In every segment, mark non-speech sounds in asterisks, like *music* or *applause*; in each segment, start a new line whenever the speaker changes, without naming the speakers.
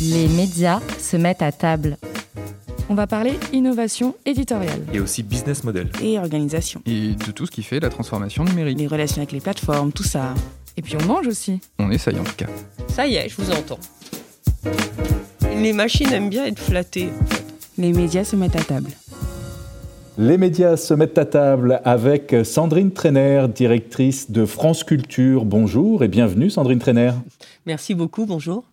Les médias se mettent à table.
On va parler innovation éditoriale.
Et aussi business model.
Et organisation.
Et de tout ce qui fait la transformation numérique.
Les relations avec les plateformes, tout ça.
Et puis on mange aussi.
On essaye en tout cas.
Ça y est, je vous entends. Les machines aiment bien être flattées.
Les médias se mettent à table.
Les médias se mettent à table avec Sandrine Trainer, directrice de France Culture. Bonjour et bienvenue Sandrine Trainer.
Merci beaucoup, bonjour.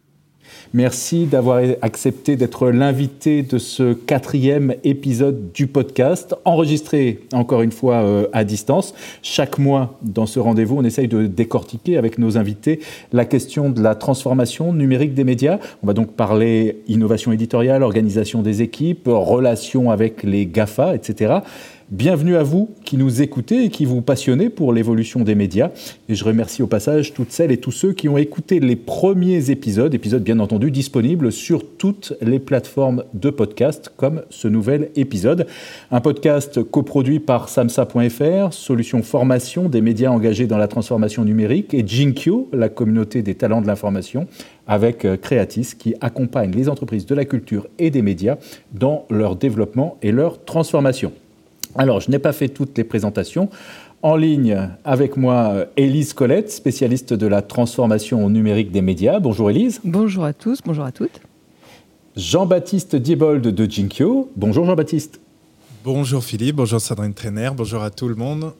Merci d'avoir accepté d'être l'invité de ce quatrième épisode du podcast, enregistré encore une fois euh, à distance. Chaque mois, dans ce rendez-vous, on essaye de décortiquer avec nos invités la question de la transformation numérique des médias. On va donc parler innovation éditoriale, organisation des équipes, relations avec les GAFA, etc. Bienvenue à vous qui nous écoutez et qui vous passionnez pour l'évolution des médias. Et je remercie au passage toutes celles et tous ceux qui ont écouté les premiers épisodes, épisodes bien entendu disponibles sur toutes les plateformes de podcast comme ce nouvel épisode. Un podcast coproduit par samsa.fr, solution formation des médias engagés dans la transformation numérique, et Jinkyo, la communauté des talents de l'information, avec euh, Creatis qui accompagne les entreprises de la culture et des médias dans leur développement et leur transformation. Alors, je n'ai pas fait toutes les présentations. En ligne avec moi, Élise Colette, spécialiste de la transformation numérique des médias. Bonjour Élise.
Bonjour à tous, bonjour à toutes.
Jean-Baptiste Diebold de Jinkyo. Bonjour Jean-Baptiste.
Bonjour Philippe, bonjour Sandrine Trainer, bonjour à tout le monde.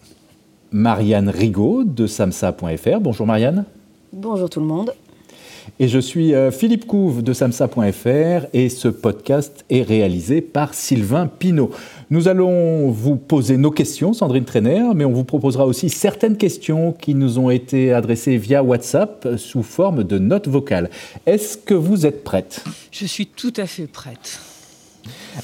Marianne Rigaud de samsa.fr. Bonjour Marianne.
Bonjour tout le monde.
Et je suis euh, Philippe Couve de samsa.fr et ce podcast est réalisé par Sylvain Pinault. Nous allons vous poser nos questions, Sandrine Trainer, mais on vous proposera aussi certaines questions qui nous ont été adressées via WhatsApp sous forme de notes vocales. Est-ce que vous êtes prête?
Je suis tout à fait prête.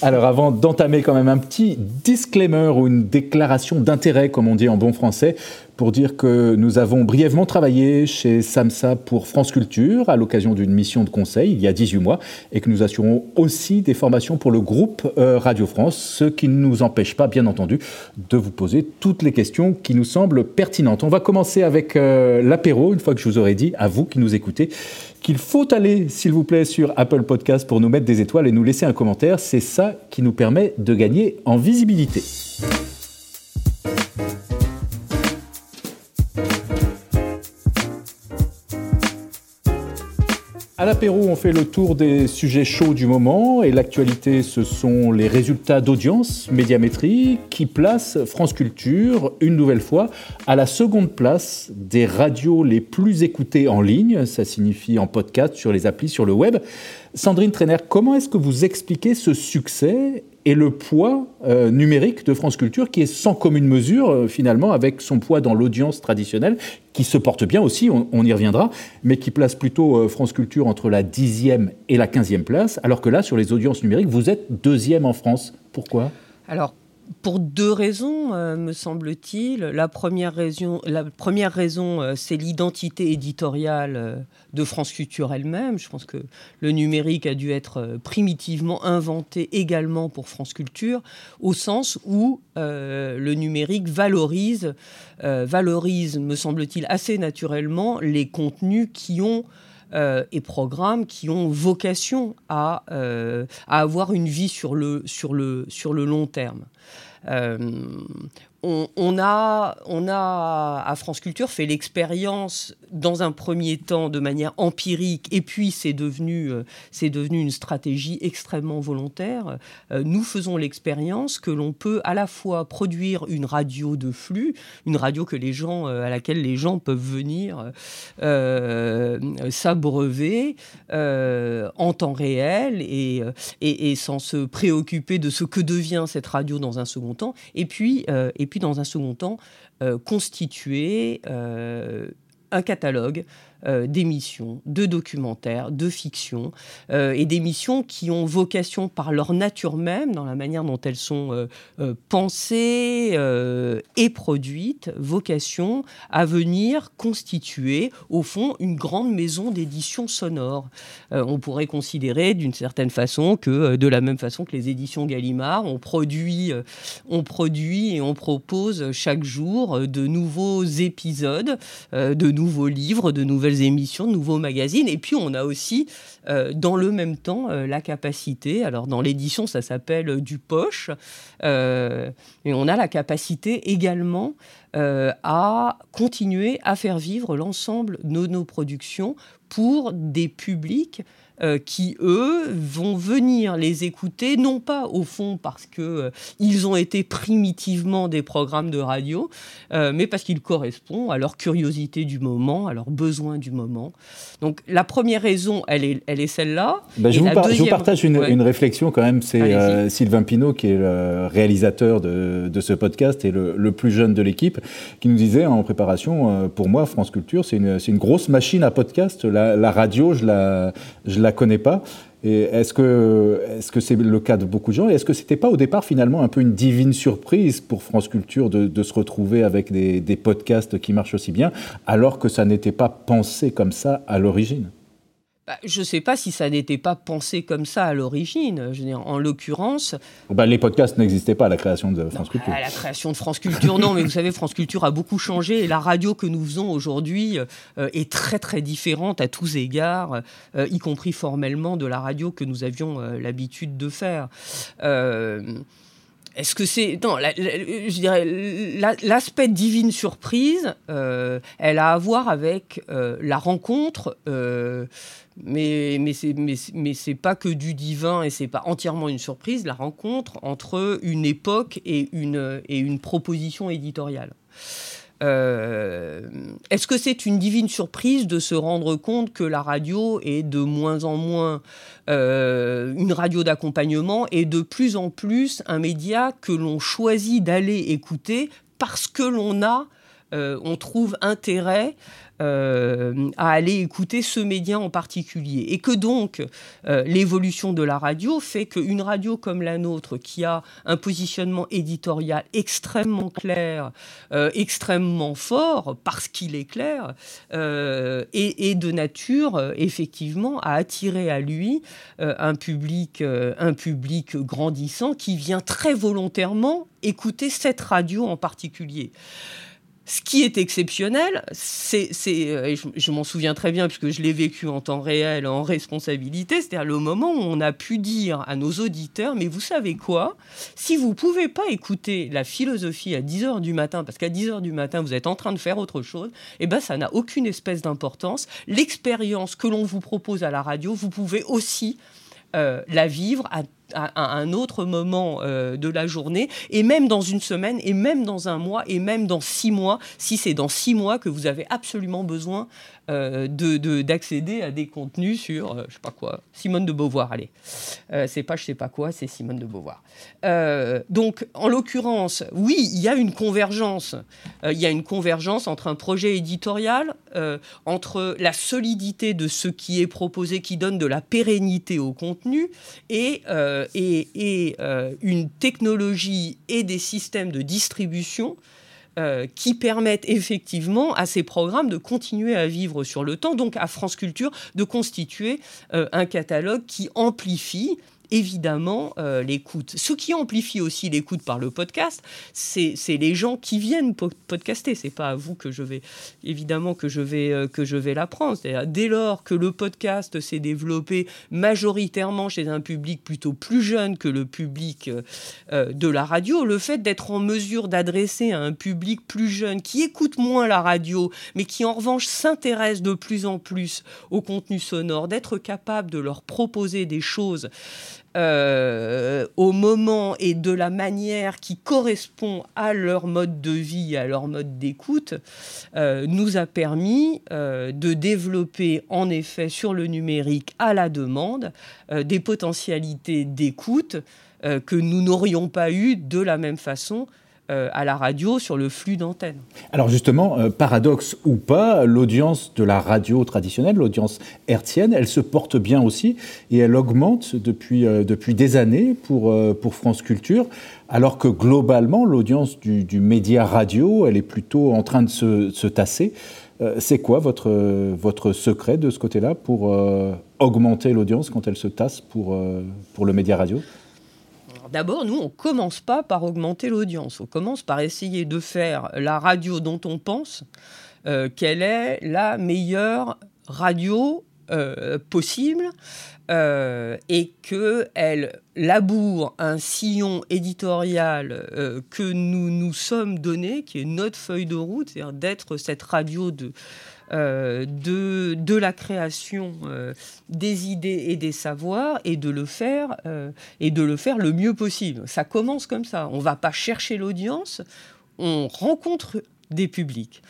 Alors avant d'entamer quand même un petit disclaimer ou une déclaration d'intérêt, comme on dit en bon français, pour dire que nous avons brièvement travaillé chez SAMSA pour France Culture à l'occasion d'une mission de conseil il y a 18 mois et que nous assurons aussi des formations pour le groupe euh, Radio France, ce qui ne nous empêche pas, bien entendu, de vous poser toutes les questions qui nous semblent pertinentes. On va commencer avec euh, l'apéro, une fois que je vous aurai dit, à vous qui nous écoutez, qu'il faut aller, s'il vous plaît, sur Apple Podcast pour nous mettre des étoiles et nous laisser un commentaire. C'est ça qui nous permet de gagner en visibilité. À l'apéro, on fait le tour des sujets chauds du moment et l'actualité, ce sont les résultats d'audience médiamétrie qui placent France Culture, une nouvelle fois, à la seconde place des radios les plus écoutées en ligne, ça signifie en podcast, sur les applis, sur le web. Sandrine Trainer, comment est-ce que vous expliquez ce succès et le poids euh, numérique de France Culture qui est sans commune mesure euh, finalement avec son poids dans l'audience traditionnelle qui se porte bien aussi, on, y reviendra, mais qui place plutôt euh, France Culture entre la dixième et la quinzième place, alors que là sur les audiences numériques vous êtes deuxième en France. Pourquoi?
Pour deux raisons, euh, me semble-t-il. La première raison, la première raison euh, c'est l'identité éditoriale euh, de France Culture elle-même. Je pense que le numérique a dû être primitivement inventé également pour France Culture, au sens où le numérique valorise, valorise, me semble-t-il, assez naturellement les contenus qui ont et programmes qui ont vocation à, à, avoir une vie sur le, sur le, sur le long terme. Euh, on, a, on a à France Culture fait l'expérience dans un premier temps de manière empirique et puis c'est devenu, euh, c'est devenu une stratégie extrêmement volontaire. Euh, nous faisons l'expérience que l'on peut à la fois produire une radio de flux, une radio que les gens, euh, à laquelle les gens peuvent venir s'abreuver en temps réel et, et, sans se préoccuper de ce que devient cette radio dans un second temps. Et puis, et puis dans un second temps, constituer un catalogue euh, d'émissions, de documentaires, de fiction, euh, et d'émissions qui ont vocation par leur nature même, dans la manière dont elles sont euh, pensées et produites, vocation à venir constituer, au fond, une grande maison d'édition sonore. on pourrait considérer d'une certaine façon que, de la même façon que les éditions Gallimard, on produit, on produit et on propose chaque jour de nouveaux épisodes, de nouveaux livres, de nouvelles émissions, de nouveaux magazines. Et puis on a aussi, euh, dans le même temps, euh, la capacité, alors dans l'édition ça s'appelle euh, du poche, et on a la capacité également à continuer à faire vivre l'ensemble de nos productions pour des publics euh, qui, eux, vont venir les écouter, non pas au fond parce qu'ils euh, ils ont été primitivement des programmes de radio, euh, mais parce qu'ils correspondent à leur curiosité du moment, à leurs besoins du moment. Donc la première raison, elle est, elle est celle-là.
Ben, je, vous je, vous partage une, une, réflexion quand même. C'est Sylvain Pinault, qui est le réalisateur de, de ce podcast et le, le plus jeune de l'équipe, qui nous disait en préparation, pour moi, France Culture, c'est une, une, grosse machine à podcast. La, la radio, je la, je la connais pas. Et est-ce que est-ce c'est le cas de beaucoup de gens? Et est-ce que c'était pas au départ finalement un peu une divine surprise pour France Culture de, se retrouver avec des, podcasts qui marchent aussi bien, alors que ça n'était pas pensé comme ça à l'origine?
Bah, je ne sais pas si ça n'était pas pensé comme ça à l'origine. Je veux dire, en l'occurrence.
Bah, les podcasts n'existaient pas à la création de France Culture.
À la création de France Culture, non, mais vous savez, France Culture a beaucoup changé et la radio que nous faisons aujourd'hui euh, est très très différente à tous égards, euh, y compris formellement de la radio que nous avions euh, l'habitude de faire. Est-ce que c'est non Je dirais l'aspect divine surprise, elle a à voir avec la rencontre mais, mais c'est mais, c'est pas que du divin et c'est pas entièrement une surprise, la rencontre entre une époque et une, et une proposition éditoriale. Euh, est-ce que c'est une divine surprise de se rendre compte que la radio est de moins en moins euh, une radio d'accompagnement et de plus en plus un média que l'on choisit d'aller écouter parce que l'on a, euh, on trouve intérêt euh, à aller écouter ce média en particulier. Et que donc euh, l'évolution de la radio fait qu'une radio comme la nôtre, qui a un positionnement éditorial extrêmement clair, euh, extrêmement fort, parce qu'il est clair, est, de nature effectivement à attirer à lui un, public, un public grandissant qui vient très volontairement écouter cette radio en particulier. Ce qui est exceptionnel, c'est, euh, je, m'en souviens très bien puisque je l'ai vécu en temps réel, en responsabilité, c'est-à-dire le moment où on a pu dire à nos auditeurs, mais vous savez quoi, si vous pouvez pas écouter la philosophie à 10h du matin, parce qu'à 10h du matin, vous êtes en train de faire autre chose, eh ben ça n'a aucune espèce d'importance. L'expérience que l'on vous propose à la radio, vous pouvez aussi euh, la vivre à à, un autre moment euh, de la journée, et même dans une semaine, et même dans un mois, et même dans six mois, si c'est dans six mois que vous avez absolument besoin euh, de, d'accéder à des contenus sur, euh, je sais pas quoi, Simone de Beauvoir, allez. c'est pas je sais pas quoi, c'est Simone de Beauvoir. donc, en l'occurrence, oui, il y a une convergence. Il y a une convergence entre un projet éditorial, entre la solidité de ce qui est proposé, qui donne de la pérennité au contenu, et euh, et, euh, une technologie et des systèmes de distribution euh, qui permettent effectivement à ces programmes de continuer à vivre sur le temps, donc à France Culture de constituer un catalogue qui amplifie évidemment euh, l'écoute. Ce qui amplifie aussi l'écoute par le podcast, c'est les gens qui viennent podcaster. C'est pas à vous que je vais, évidemment, que je vais, euh, que je l'apprendre. Dès lors que le podcast s'est développé majoritairement chez un public plutôt plus jeune que le public euh, de la radio, le fait d'être en mesure d'adresser un public plus jeune qui écoute moins la radio, mais qui en revanche s'intéresse de plus en plus au contenu sonore, d'être capable de leur proposer des choses euh, au moment et de la manière qui correspond à leur mode de vie, à leur mode d'écoute, euh, nous a permis euh, de développer en effet sur le numérique à la demande des potentialités d'écoute que nous n'aurions pas eues de la même façon à la radio sur le flux d'antenne.
Alors justement, paradoxe ou pas, l'audience de la radio traditionnelle, l'audience hertzienne, elle se porte bien aussi et elle augmente depuis, depuis des années pour, pour France Culture, alors que globalement, l'audience du, du, média radio, elle est plutôt en train de se, se tasser. C'est quoi votre, votre secret de ce côté-là pour augmenter l'audience quand elle se tasse pour, euh, pour le média radio?
D'abord, nous, on ne commence pas par augmenter l'audience. On commence par essayer de faire la radio dont on pense euh, qu'elle est la meilleure radio euh, possible et qu'elle laboure un sillon éditorial que nous nous sommes donné, qui est notre feuille de route, c'est-à-dire d'être cette radio de euh, de, la création euh, des idées et des savoirs et de le faire euh, et de le faire le mieux possible. Ça commence comme ça. On va pas chercher l'audience, on rencontre des publics.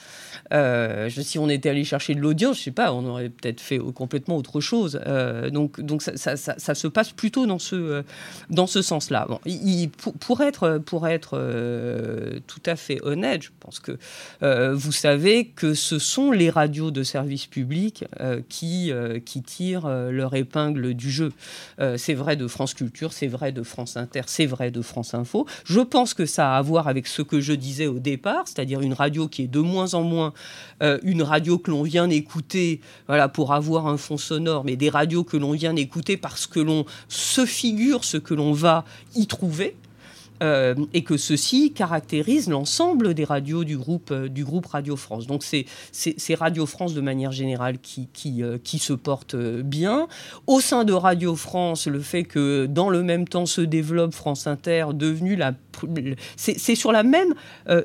Euh, si on était allé chercher de l'audience, je sais pas, on aurait peut-être fait complètement autre chose. Euh, donc, donc ça, se passe plutôt dans ce, euh, dans ce sens-là. Bon, pour, être, pour être tout à fait honnête, je pense que vous savez que ce sont les radios de service public qui, qui tirent leur épingle du jeu. c'est vrai de France Culture, c'est vrai de France Inter, c'est vrai de France Info. Je pense que ça a à voir avec ce que je disais au départ, c'est-à-dire une radio qui est de moins en moins euh, une radio que l'on vient écouter voilà, pour avoir un fond sonore, mais des radios que l'on vient écouter parce que l'on se figure ce que l'on va y trouver. Euh, et que ceci caractérise l'ensemble des radios du groupe, euh, du groupe Radio France. Donc c'est, Radio France de manière générale qui, euh, se porte bien. Au sein de Radio France, le fait que dans le même temps se développe France Inter, devenu la... C'est, sur la même...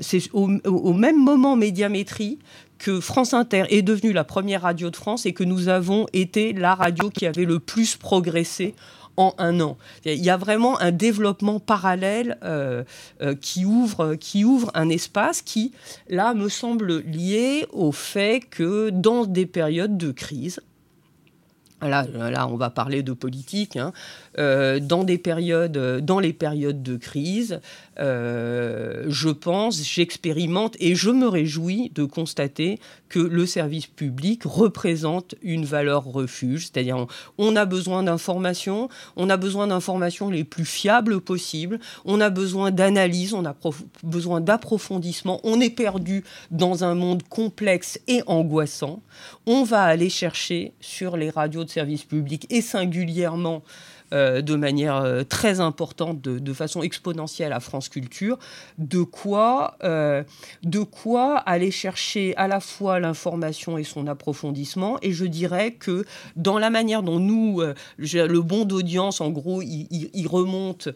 c'est au, au même moment médiamétrie que France Inter est devenue la première radio de France et que nous avons été la radio qui avait le plus progressé en un an. Il y a vraiment un développement parallèle euh, euh, qui, ouvre, qui ouvre un espace qui, là, me semble lié au fait que dans des périodes de crise, Là, là, on va parler de politique. Hein, euh, dans, des périodes, dans les périodes de crise, euh, je pense, j'expérimente et je me réjouis de constater que le service public représente une valeur refuge. C'est-à-dire, on, a besoin d'informations, on a besoin d'informations les plus fiables possibles, on a besoin d'analyse, on a besoin d'approfondissement, on est perdu dans un monde complexe et angoissant. On va aller chercher sur les radios de service public et singulièrement euh, de manière euh, très importante, de, façon exponentielle à France Culture, de quoi, euh, de quoi aller chercher à la fois l'information et son approfondissement. Et je dirais que dans la manière dont nous, le bon d'audience, en gros, il, remonte,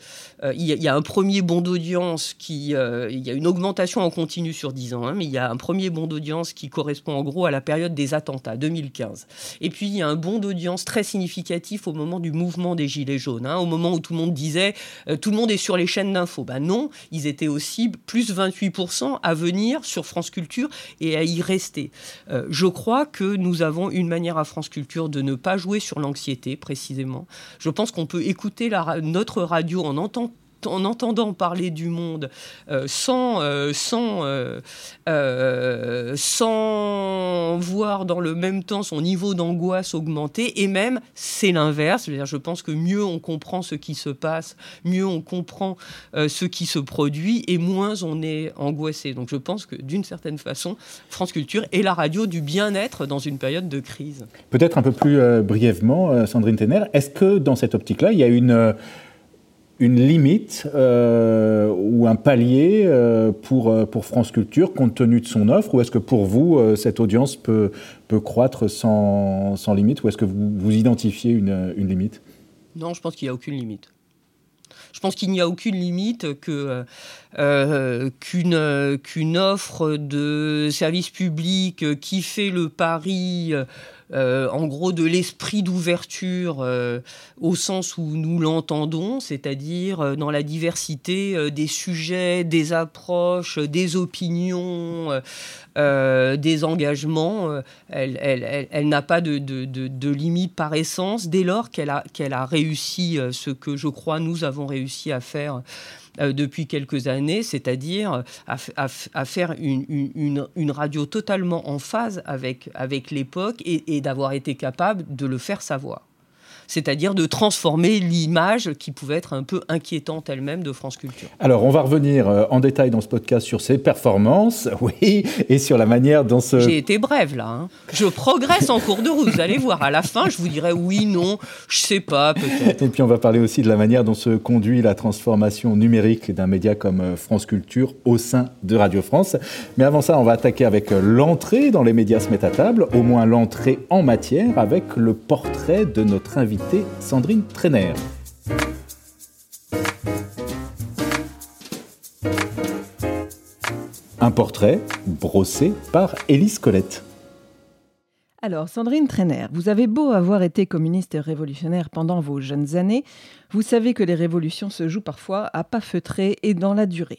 il y, a un premier bon d'audience qui, il y a une augmentation en continu sur 10 ans, hein, mais il y a un premier bon d'audience qui correspond en gros à la période des attentats, 2015. Et puis il y a un bon d'audience très significatif au moment du mouvement des Gilets Gilets jaunes, hein, au moment où tout le monde disait euh, tout le monde est sur les chaînes d'infos. Ben non, ils étaient aussi plus 28% à venir sur France Culture et à y rester. Euh, je crois que nous avons une manière à France Culture de ne pas jouer sur l'anxiété, précisément. Je pense qu'on peut écouter notre radio en entendant en entendant parler du monde euh, sans, euh, sans, euh, sans voir dans le même temps son niveau d'angoisse augmenter, et même c'est l'inverse. Je pense que mieux on comprend ce qui se passe, mieux on comprend ce qui se produit, et moins on est angoissé. Donc je pense que d'une certaine façon, France Culture est la radio du bien-être dans une période de crise.
Peut-être un peu plus brièvement, Sandrine Tenner, est-ce que dans cette optique-là, il y a une une limite euh, ou un palier euh, pour, euh, pour France Culture compte tenu de son offre Ou est-ce que pour vous, cette audience peut, peut croître sans, sans limite Ou est-ce que vous, vous identifiez une, une limite?
Non, je pense qu'il n'y a aucune limite. Je pense qu'il n'y a aucune limite que qu'une qu'une offre de service public qui fait le pari euh, en gros de l'esprit d'ouverture euh, au sens où nous l'entendons, c'est-à-dire dans la diversité des sujets, des approches, des opinions, des engagements. elle, n'a pas de, limite par essence dès lors qu'elle a réussi ce que je crois nous avons réussi à faire depuis quelques années, c'est-à-dire à, faire une, radio totalement en phase avec, avec l'époque et d'avoir été capable de le faire savoir c'est-à-dire de transformer l'image qui pouvait être un peu inquiétante elle-même de France Culture.
Alors, on va revenir euh, en détail dans ce podcast sur ses performances, *laughs* oui, et sur la manière dont ce...
J'ai été brève là. Hein. Je progresse en cours de route. Vous allez voir, à la fin, je vous dirai oui, non, je sais pas, peut-être.
Et puis, on va parler aussi de la manière dont se conduit la transformation numérique d'un média comme euh, France Culture au sein de Radio France. Mais avant ça, on va attaquer avec euh, l'entrée dans les médias se mettent à table, au moins l'entrée en matière, avec le portrait de notre invité Sandrine Trainer. Un portrait brossé par Élise Colette.
Alors, Sandrine Trainer, vous avez beau avoir été communiste et révolutionnaire pendant vos jeunes années, vous savez que les révolutions se jouent parfois à pas feutré et dans la durée.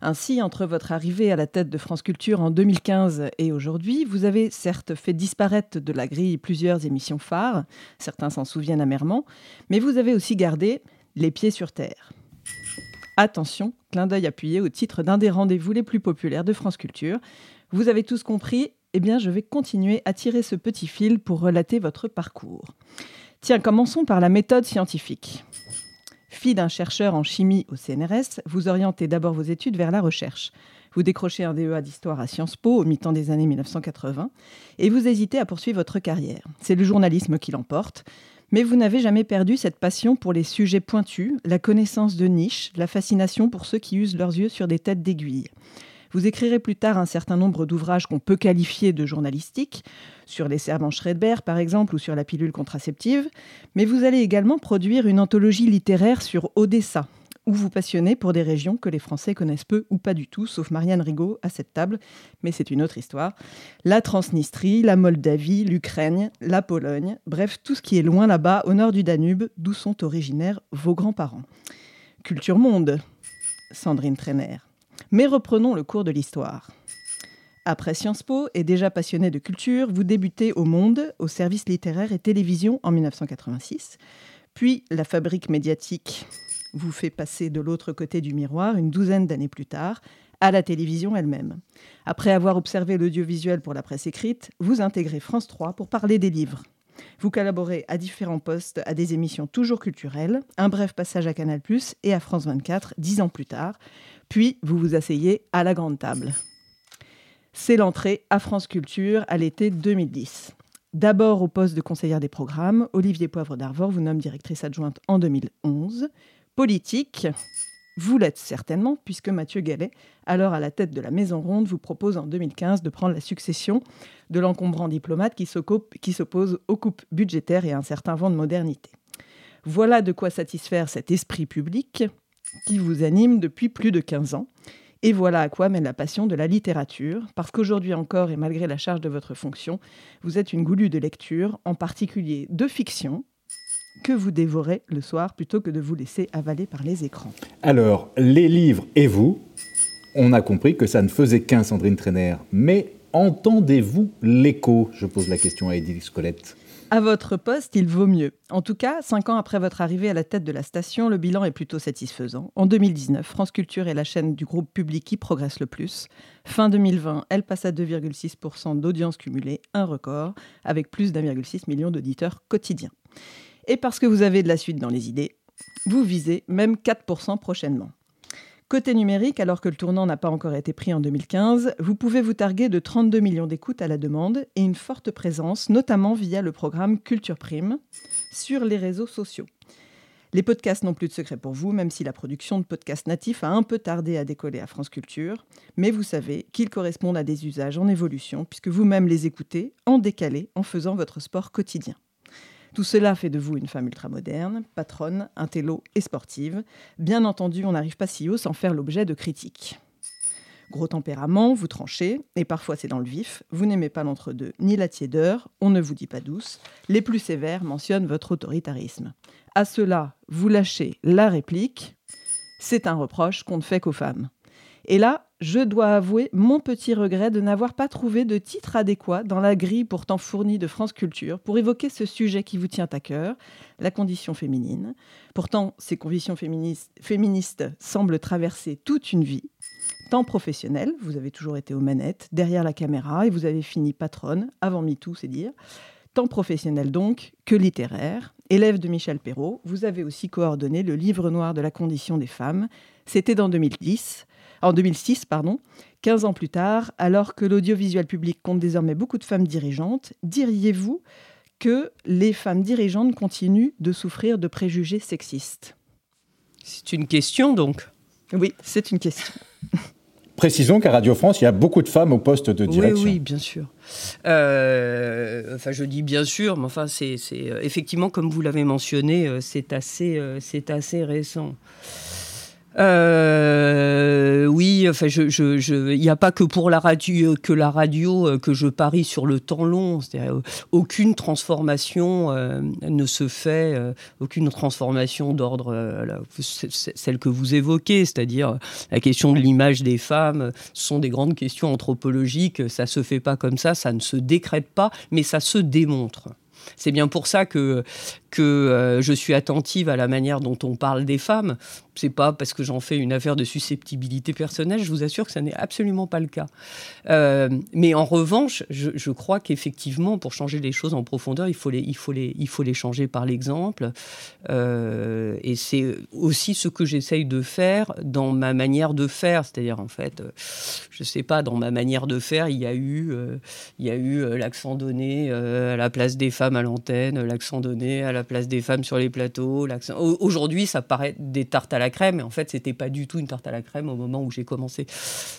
Ainsi, entre votre arrivée à la tête de France Culture en 2015 et aujourd'hui, vous avez certes fait disparaître de la grille plusieurs émissions phares, certains s'en souviennent amèrement, mais vous avez aussi gardé les pieds sur terre. Attention, clin d'œil appuyé au titre d'un des rendez-vous les plus populaires de France Culture. Vous avez tous compris, eh bien, je vais continuer à tirer ce petit fil pour relater votre parcours. Tiens, commençons par la méthode scientifique. Fille d'un chercheur en chimie au CNRS, vous orientez d'abord vos études vers la recherche. Vous décrochez un DEA d'histoire à Sciences Po au mi-temps des années 1980 et vous hésitez à poursuivre votre carrière. C'est le journalisme qui l'emporte, mais vous n'avez jamais perdu cette passion pour les sujets pointus, la connaissance de niche, la fascination pour ceux qui usent leurs yeux sur des têtes d'aiguille. Vous écrirez plus tard un certain nombre d'ouvrages qu'on peut qualifier de journalistiques, sur les serments Schredber par exemple, ou sur la pilule contraceptive, mais vous allez également produire une anthologie littéraire sur Odessa, où vous passionnez pour des régions que les Français connaissent peu ou pas du tout, sauf Marianne Rigaud à cette table, mais c'est une autre histoire. La Transnistrie, la Moldavie, l'Ukraine, la Pologne, bref, tout ce qui est loin là-bas, au nord du Danube, d'où sont originaires vos grands-parents. Culture Monde, Sandrine Trainer. Mais reprenons le cours de l'histoire. Après Sciences Po et déjà passionné de culture, vous débutez au Monde, au service littéraire et télévision en 1986. Puis la fabrique médiatique vous fait passer de l'autre côté du miroir une douzaine d'années plus tard, à la télévision elle-même. Après avoir observé l'audiovisuel pour la presse écrite, vous intégrez France 3 pour parler des livres. Vous collaborez à différents postes à des émissions toujours culturelles, un bref passage à Canal ⁇ et à France 24 dix ans plus tard, puis vous vous asseyez à la grande table. C'est l'entrée à France Culture à l'été 2010. D'abord au poste de conseillère des programmes, Olivier Poivre d'Arvor vous nomme directrice adjointe en 2011. Politique, vous l'êtes certainement, puisque Mathieu Gallet, alors à la tête de la Maison Ronde, vous propose en 2015 de prendre la succession de l'encombrant diplomate qui s'oppose aux coupes budgétaires et à un certain vent de modernité. Voilà de quoi satisfaire cet esprit public qui vous anime depuis plus de 15 ans. Et voilà à quoi mène la passion de la littérature, parce qu'aujourd'hui encore, et malgré la charge de votre fonction, vous êtes une goulue de lecture, en particulier de fiction, que vous dévorez le soir plutôt que de vous laisser avaler par les écrans.
Alors, les livres et vous, on a compris que ça ne faisait qu'un Sandrine Trainer, mais entendez-vous l'écho? Je pose la question à Edith Scolette.
À votre poste, il vaut mieux. En tout cas, cinq ans après votre arrivée à la tête de la station, le bilan est plutôt satisfaisant. En 2019, France Culture est la chaîne du groupe public qui progresse le plus. Fin 2020, elle passe à 2,6% d'audience cumulée, un record, avec plus d'1,6 million d'auditeurs quotidiens. Et parce que vous avez de la suite dans les idées, vous visez même 4% prochainement. Côté numérique, alors que le tournant n'a pas encore été pris en 2015, vous pouvez vous targuer de 32 millions d'écoutes à la demande et une forte présence, notamment via le programme Culture Prime, sur les réseaux sociaux. Les podcasts n'ont plus de secret pour vous, même si la production de podcasts natifs a un peu tardé à décoller à France Culture. Mais vous savez qu'ils correspondent à des usages en évolution, puisque vous-même les écoutez en décalé en faisant votre sport quotidien. Tout cela fait de vous une femme ultramoderne, patronne, intello et sportive. Bien entendu, on n'arrive pas si haut sans faire l'objet de critiques. Gros tempérament, vous tranchez, et parfois c'est dans le vif. Vous n'aimez pas l'entre-deux ni la tiédeur, on ne vous dit pas douce. Les plus sévères mentionnent votre autoritarisme. À cela, vous lâchez la réplique. C'est un reproche qu'on ne fait qu'aux femmes. Et là, je dois avouer mon petit regret de n'avoir pas trouvé de titre adéquat dans la grille pourtant fournie de France Culture pour évoquer ce sujet qui vous tient à cœur, la condition féminine. Pourtant, ces conditions féministes, semblent traverser toute une vie. Temps professionnel, vous avez toujours été aux manettes, derrière la caméra, et vous avez fini patronne, avant MeToo, c'est dire. Tant professionnel donc que littéraire. Élève de Michel Perrault, vous avez aussi coordonné le livre noir de la condition des femmes. C'était en 2010, en 2006, pardon. 15 ans plus tard, alors que l'audiovisuel public compte désormais beaucoup de femmes dirigeantes, diriez-vous que les femmes dirigeantes continuent de souffrir de préjugés sexistes?
C'est une question donc.
Oui, c'est une question. *laughs*
Précisons qu'à Radio France, il y a beaucoup de femmes au poste de direction.
Oui, oui, bien sûr. Euh, enfin, je dis bien sûr, mais enfin, c'est euh, effectivement, comme vous l'avez mentionné, euh, c'est assez, c'est assez récent. Euh, oui, enfin, il n'y a pas que pour la radio que la radio euh, que je parie sur le temps long. Euh, aucune transformation ne se fait, aucune transformation d'ordre celle que vous évoquez, c'est-à-dire la question de l'image des femmes, sont des grandes questions anthropologiques. Ça se fait pas comme ça, ça ne se décrète pas, mais ça se démontre. C'est bien pour ça que, que je suis attentive à la manière dont on parle des femmes, c'est pas parce que j'en fais une affaire de susceptibilité personnelle, je vous assure que ça n'est absolument pas le cas. Euh, mais en revanche, je, crois qu'effectivement, pour changer les choses en profondeur, il faut les, il faut les, il faut les changer par l'exemple. Euh, et c'est aussi ce que j'essaye de faire dans ma manière de faire. C'est-à-dire, en fait, euh, je sais pas, dans ma manière de faire, il y a eu, il y a eu l'accent donné à la place des femmes à l'antenne, l'accent donné à la place des femmes sur les plateaux. Aujourd'hui, ça paraît des tartes à la crème, et en fait, c'était pas du tout une tarte à la crème au moment où j'ai commencé.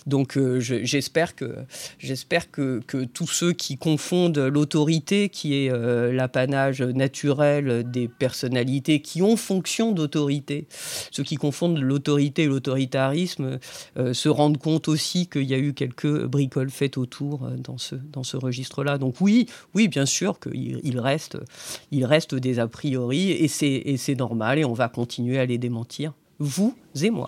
Donc, euh, j'espère que, j'espère que, tous ceux qui confondent l'autorité, qui est euh, l'apanage naturel des personnalités qui ont fonction d'autorité, ceux qui confondent l'autorité et l'autoritarisme, euh, se rendent compte aussi qu'il y a eu quelques bricoles faites autour dans ce, registre-là. Donc oui, oui, bien sûr qu'il il reste, il reste des a priori, et c'est normal, et on va continuer à les démentir vous et moi.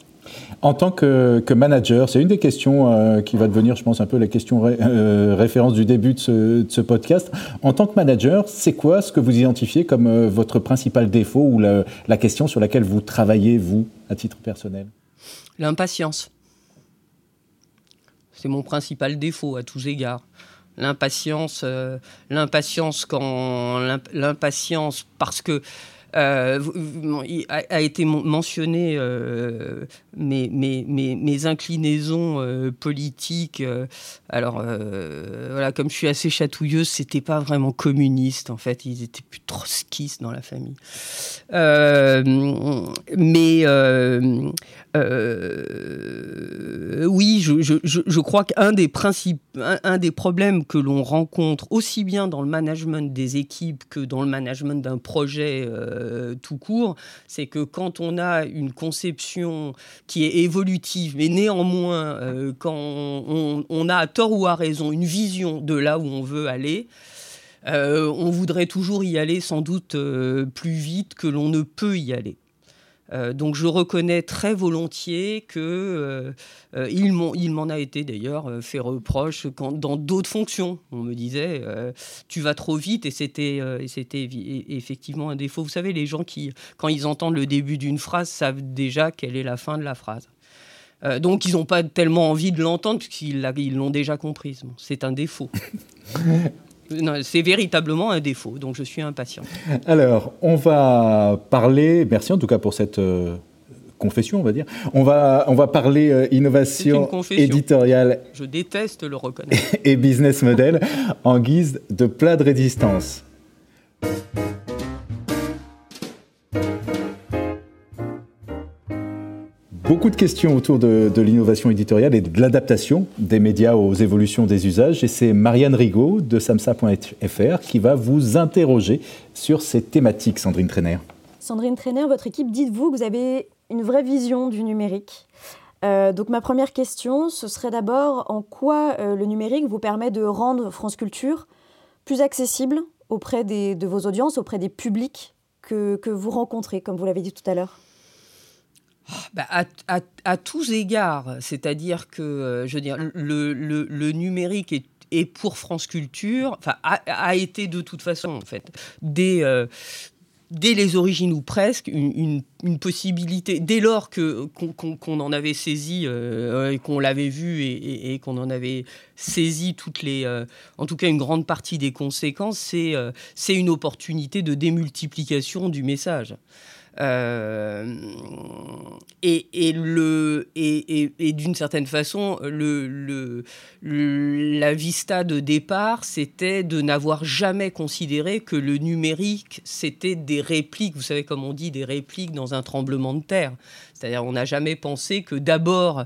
En tant que, manager, c'est une des questions euh, qui va devenir, je pense, un peu la question euh, référence du début de ce, podcast. En tant que manager, c'est quoi ce que vous identifiez comme euh, votre principal défaut ou la, question sur laquelle vous travaillez, vous, à titre personnel?
L'impatience. C'est mon principal défaut à tous égards. L'impatience, l'impatience quand l'impatience parce que euh, a, été mentionné euh, mes, mes, mes, inclinaisons euh, politiques. alors, voilà, comme je suis assez chatouilleuse, c'était pas vraiment communiste, en fait. Ils étaient plus trotskistes dans la famille. mais oui, je, crois qu'un des principes, un des problèmes que l'on rencontre aussi bien dans le management des équipes que dans le management d'un projet euh, tout court, c'est que quand on a une conception qui est évolutive, mais néanmoins, euh, quand on, a à tort ou à raison une vision de là où on veut aller, euh, on voudrait toujours y aller sans doute plus vite que l'on ne peut y aller. Euh, donc je reconnais très volontiers que euh, euh, m'en a été d'ailleurs fait reproche dans d'autres fonctions. On me disait tu vas trop vite et c'était effectivement un défaut. Vous savez les gens qui quand ils entendent le début d'une phrase savent déjà quelle est la fin de la phrase. donc ils n'ont pas tellement envie de l'entendre puisqu'ils l'ont déjà comprise. c'est un défaut. *laughs* C'est véritablement un défaut, donc je suis impatient.
Alors, on va parler, merci en tout cas pour cette euh, confession, on va dire. On va, on va parler euh, innovation éditoriale.
Je déteste le reconnaître. *laughs*
et business model en guise de plat de résistance. Beaucoup de questions autour de, l'innovation éditoriale et de l'adaptation des médias aux évolutions des usages. Et c'est Marianne Rigaud de samsa.fr qui va vous interroger sur ces thématiques, Sandrine Trainer.
Sandrine Trainer, votre équipe, dites-vous que vous avez une vraie vision du numérique. Euh, donc ma première question, ce serait d'abord en quoi euh, le numérique vous permet de rendre France Culture plus accessible auprès de vos audiences, auprès des publics que vous rencontrez, comme vous l'avez dit tout à l'heure?
Bah, à, tous égards, c'est-à-dire que je veux dire, le, numérique est, pour France Culture, enfin a, été de toute façon en fait des dès les origines ou presque, une, possibilité, dès lors que, qu'on, en avait saisi euh, qu'on l'avait vu et, qu'on en avait saisi toutes les, euh, en tout cas une grande partie des conséquences, c'est, euh, c'est une opportunité de démultiplication du message. Euh, et, et, et, et d'une certaine façon, le, le, la vista de départ, c'était de n'avoir jamais considéré que le numérique, c'était des répliques, vous savez comme on dit, des répliques dans un tremblement de terre. C'est-à-dire on n'a jamais pensé que d'abord,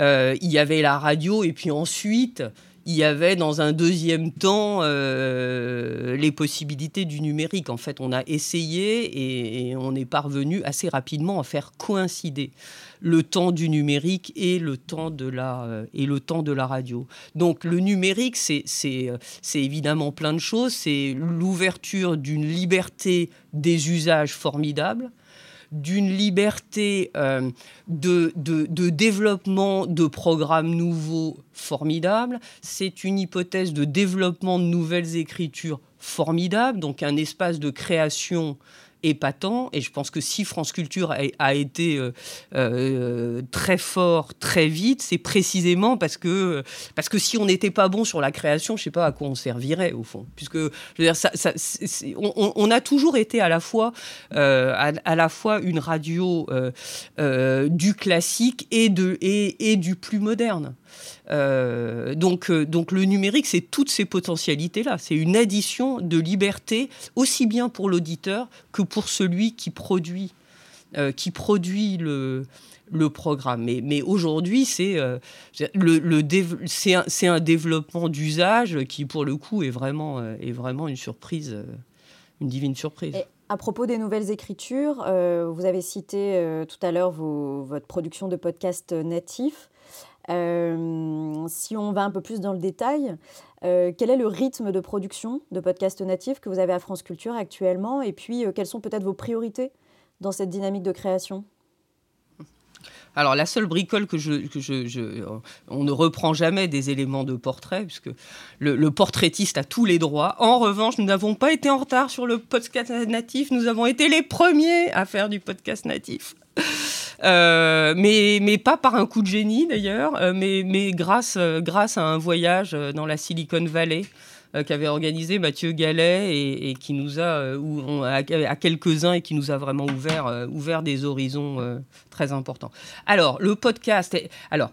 euh, il y avait la radio et puis ensuite, il y avait dans un deuxième temps euh, les possibilités du numérique. En fait, on a essayé et, on est parvenu assez rapidement à faire coïncider le temps du numérique et le temps de la, euh, et le temps de la radio. Donc le numérique, c'est évidemment plein de choses. C'est l'ouverture d'une liberté des usages formidables d'une liberté euh, de, de, développement de programmes nouveaux formidables. C'est une hypothèse de développement de nouvelles écritures formidables, donc un espace de création épatant. Et je pense que si France Culture a, été euh, euh, très fort, très vite, c'est précisément parce que, parce que si on n'était pas bon sur la création, je ne sais pas à quoi on servirait au fond. Puisque on, a toujours été à la fois, euh, à, la fois une radio du classique et, de, et, et du plus moderne. Euh, donc, euh, donc le numérique, c'est toutes ces potentialités-là. C'est une addition de liberté, aussi bien pour l'auditeur que pour celui qui produit, euh, qui produit le, le programme. Mais, aujourd'hui, c'est le, un, développement d'usage qui, pour le coup, est vraiment, est vraiment une surprise, une divine surprise.
à propos des nouvelles écritures, vous avez cité tout à l'heure votre production de podcast natif. Euh, si on va un peu plus dans le détail, euh, quel est le rythme de production de podcasts natifs que vous avez à France Culture actuellement Et puis, euh, quelles sont peut-être vos priorités dans cette dynamique de création?
Alors la seule bricole que je, on ne reprend jamais des éléments de portrait puisque le, portraitiste a tous les droits. En revanche, nous n'avons pas été en retard sur le podcast natif. Nous avons été les premiers à faire du podcast natif. Euh, mais, mais pas par un coup de génie d'ailleurs, euh, mais, mais grâce, euh, grâce à un voyage dans la Silicon Valley qu'avait organisé Mathieu Gallet et, qui nous a, ou à, quelques-uns et qui nous a vraiment ouvert, ouvert des horizons très importants. Alors, le podcast, alors,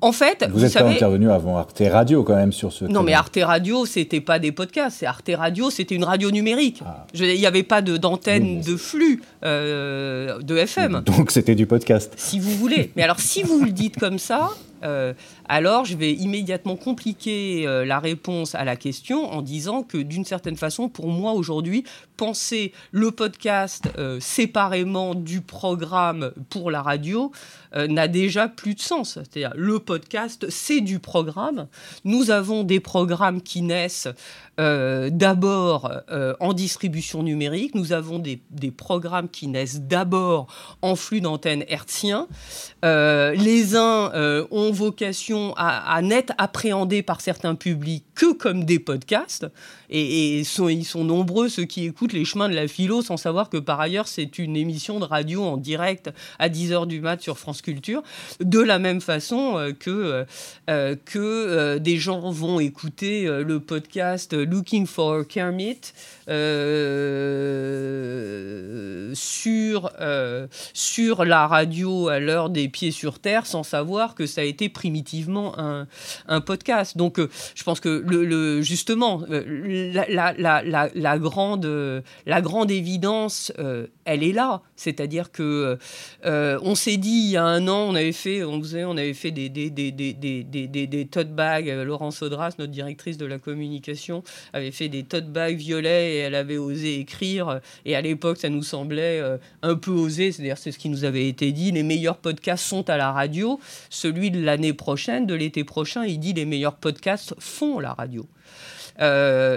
en fait,
vous, êtes pas intervenu avant Arte Radio quand même sur ce.
Non, mais Arte Radio, c'était pas des podcasts. C'est Arte Radio, c'était une radio numérique. Ah. Il n'y avait pas d'antenne de, flux euh, de FM.
Donc c'était du podcast.
Si vous voulez. Mais alors, si vous le dites comme ça, euh, alors je vais immédiatement compliquer euh, la réponse à la question en disant que d'une certaine façon, pour moi aujourd'hui, penser le podcast euh, séparément du programme pour la radio n'a déjà plus de sens. C'est-à-dire le podcast, c'est du programme. Nous avons des programmes qui naissent d'abord en distribution numérique. Nous avons des, des programmes qui naissent d'abord en flux d'antenne hertzien. les uns ont vocation à, n'être appréhendés par certains publics que comme des podcasts. Et, ils sont nombreux ceux qui écoutent les chemins de la philo sans savoir que par ailleurs c'est une émission de radio en direct à 10h du mat sur France Culture. De la même façon euh, que, euh, euh, que des gens vont écouter le podcast Looking for Kermit sur, sur la radio à l'heure des pieds sur terre sans savoir que ça a été primitivement un, un podcast. Donc je pense que justement, la, la, grande, la grande évidence, euh, elle est là. C'est-à-dire que euh, on s'est dit il y a un an, on avait fait, on faisait, on avait fait des, des, des, des, des, tote bags. Laurence Audras, notre directrice de la communication, avait fait des tote bags violets et elle avait osé écrire. Et à l'époque, ça nous semblait euh, un peu osé. C'est-à-dire, c'est ce qui nous avait été dit. Les meilleurs podcasts sont à la radio. Celui de l'année prochaine, de l'été prochain, il dit les meilleurs podcasts font la radio.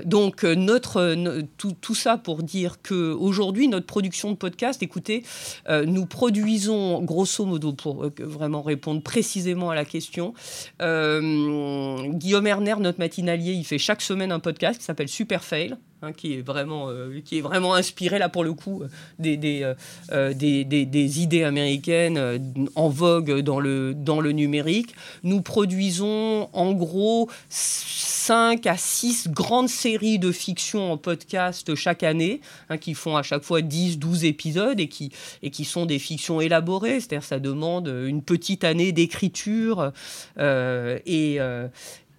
donc notre tout, tout, ça pour dire que aujourd'hui notre production de podcast, écoutez, nous produisons grosso modo pour vraiment répondre précisément à la question. Guillaume Erner, notre matinalier, il fait chaque semaine un podcast qui s'appelle Super Fail. Hein, qui, est vraiment, euh, qui est vraiment inspiré, là, pour le coup, des, des, euh, euh, des, des, idées américaines en vogue dans le, dans le numérique. Nous produisons, en gros, 5 à 6 grandes séries de fiction en podcast chaque année, hein, qui font à chaque fois 10, 12 épisodes et qui, et qui sont des fictions élaborées, c'est-à-dire ça demande une petite année d'écriture et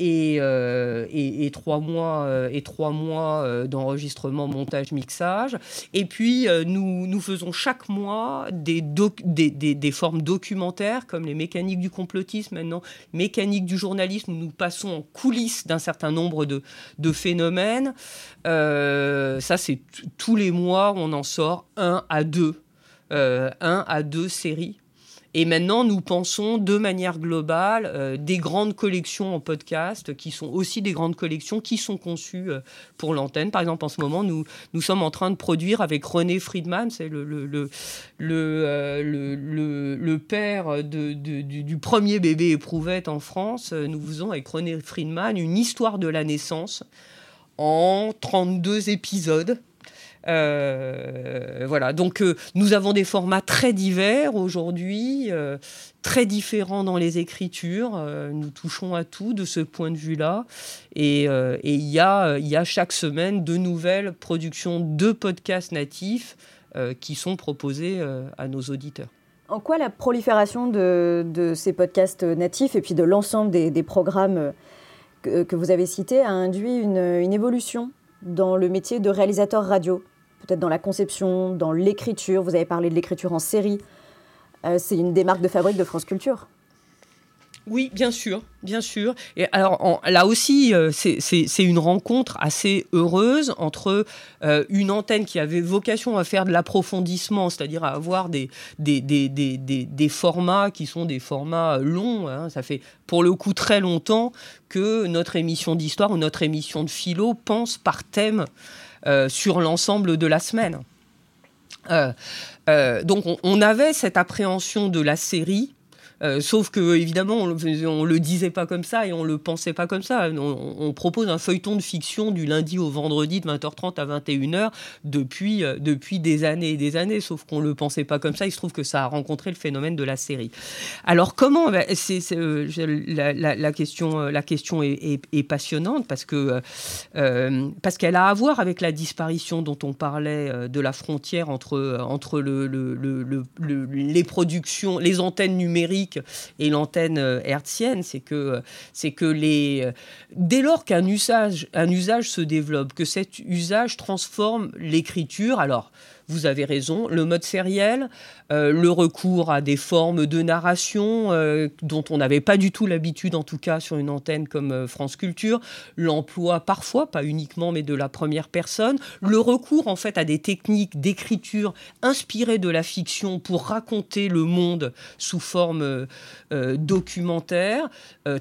euh, et, trois mois, euh, mois euh, d'enregistrement, montage, mixage. Et puis, nous, nous faisons chaque mois des, formes documentaires, comme les mécaniques du complotisme maintenant, mécaniques du journalisme, où nous passons en coulisses d'un certain nombre de, de phénomènes. ça, c'est tous les mois, on en sort un à deux. un à deux séries et maintenant, nous pensons de manière globale euh, des grandes collections en podcast qui sont aussi des grandes collections qui sont conçues euh, pour l'antenne. Par exemple, en ce moment, nous, nous sommes en train de produire avec René Friedman, c'est le, le, le, le, euh, père du, premier bébé éprouvette en France. Nous faisons avec René Friedman une histoire de la naissance en 32 épisodes euh, voilà, donc euh, nous avons des formats très divers aujourd'hui, euh, très différents dans les écritures. nous touchons à tout de ce point de vue-là. Et il y, a, y a chaque semaine de nouvelles productions de podcasts natifs qui sont proposées à nos auditeurs.
En quoi la prolifération de, ces podcasts natifs et puis de l'ensemble des, programmes que, vous avez cités a induit une évolution dans le métier de réalisateur radio? Peut-être dans la conception, dans l'écriture. Vous avez parlé de l'écriture en série. Euh, c'est une des marques de fabrique de France Culture.
Oui, bien sûr, bien sûr. Et alors là aussi, euh, c'est une rencontre assez heureuse entre euh, une antenne qui avait vocation à faire de l'approfondissement, c'est-à-dire à avoir des formats qui sont des formats longs. Hein. Ça fait pour le coup très longtemps que notre émission d'histoire ou notre émission de philo pense par thème. Euh, sur l'ensemble de la semaine. Euh, euh, donc on, avait cette appréhension de la série euh, sauf que évidemment, on, ne le disait pas comme ça et on le pensait pas comme ça. On, propose un feuilleton de fiction du lundi au vendredi de 20h30 à 21h depuis euh, depuis des années et des années. Sauf qu'on le pensait pas comme ça. Il se trouve que ça a rencontré le phénomène de la série. Alors comment ben, C'est euh, la, question la question est, passionnante parce que parce qu'elle a à voir avec la disparition dont on parlait de la frontière entre entre le, les productions, les antennes numériques et l'antenne euh, hertzienne, c'est que, c'est que les, euh, dès lors qu'un usage, un usage se développe, que cet usage transforme l'écriture, alors vous avez raison, le mode sériel, euh, le recours à des formes de narration euh, dont on n'avait pas du tout l'habitude, en tout cas sur une antenne comme euh, France Culture, l'emploi parfois, pas uniquement, mais de la première personne, le recours en fait à des techniques d'écriture inspirées de la fiction pour raconter le monde sous forme documentaire,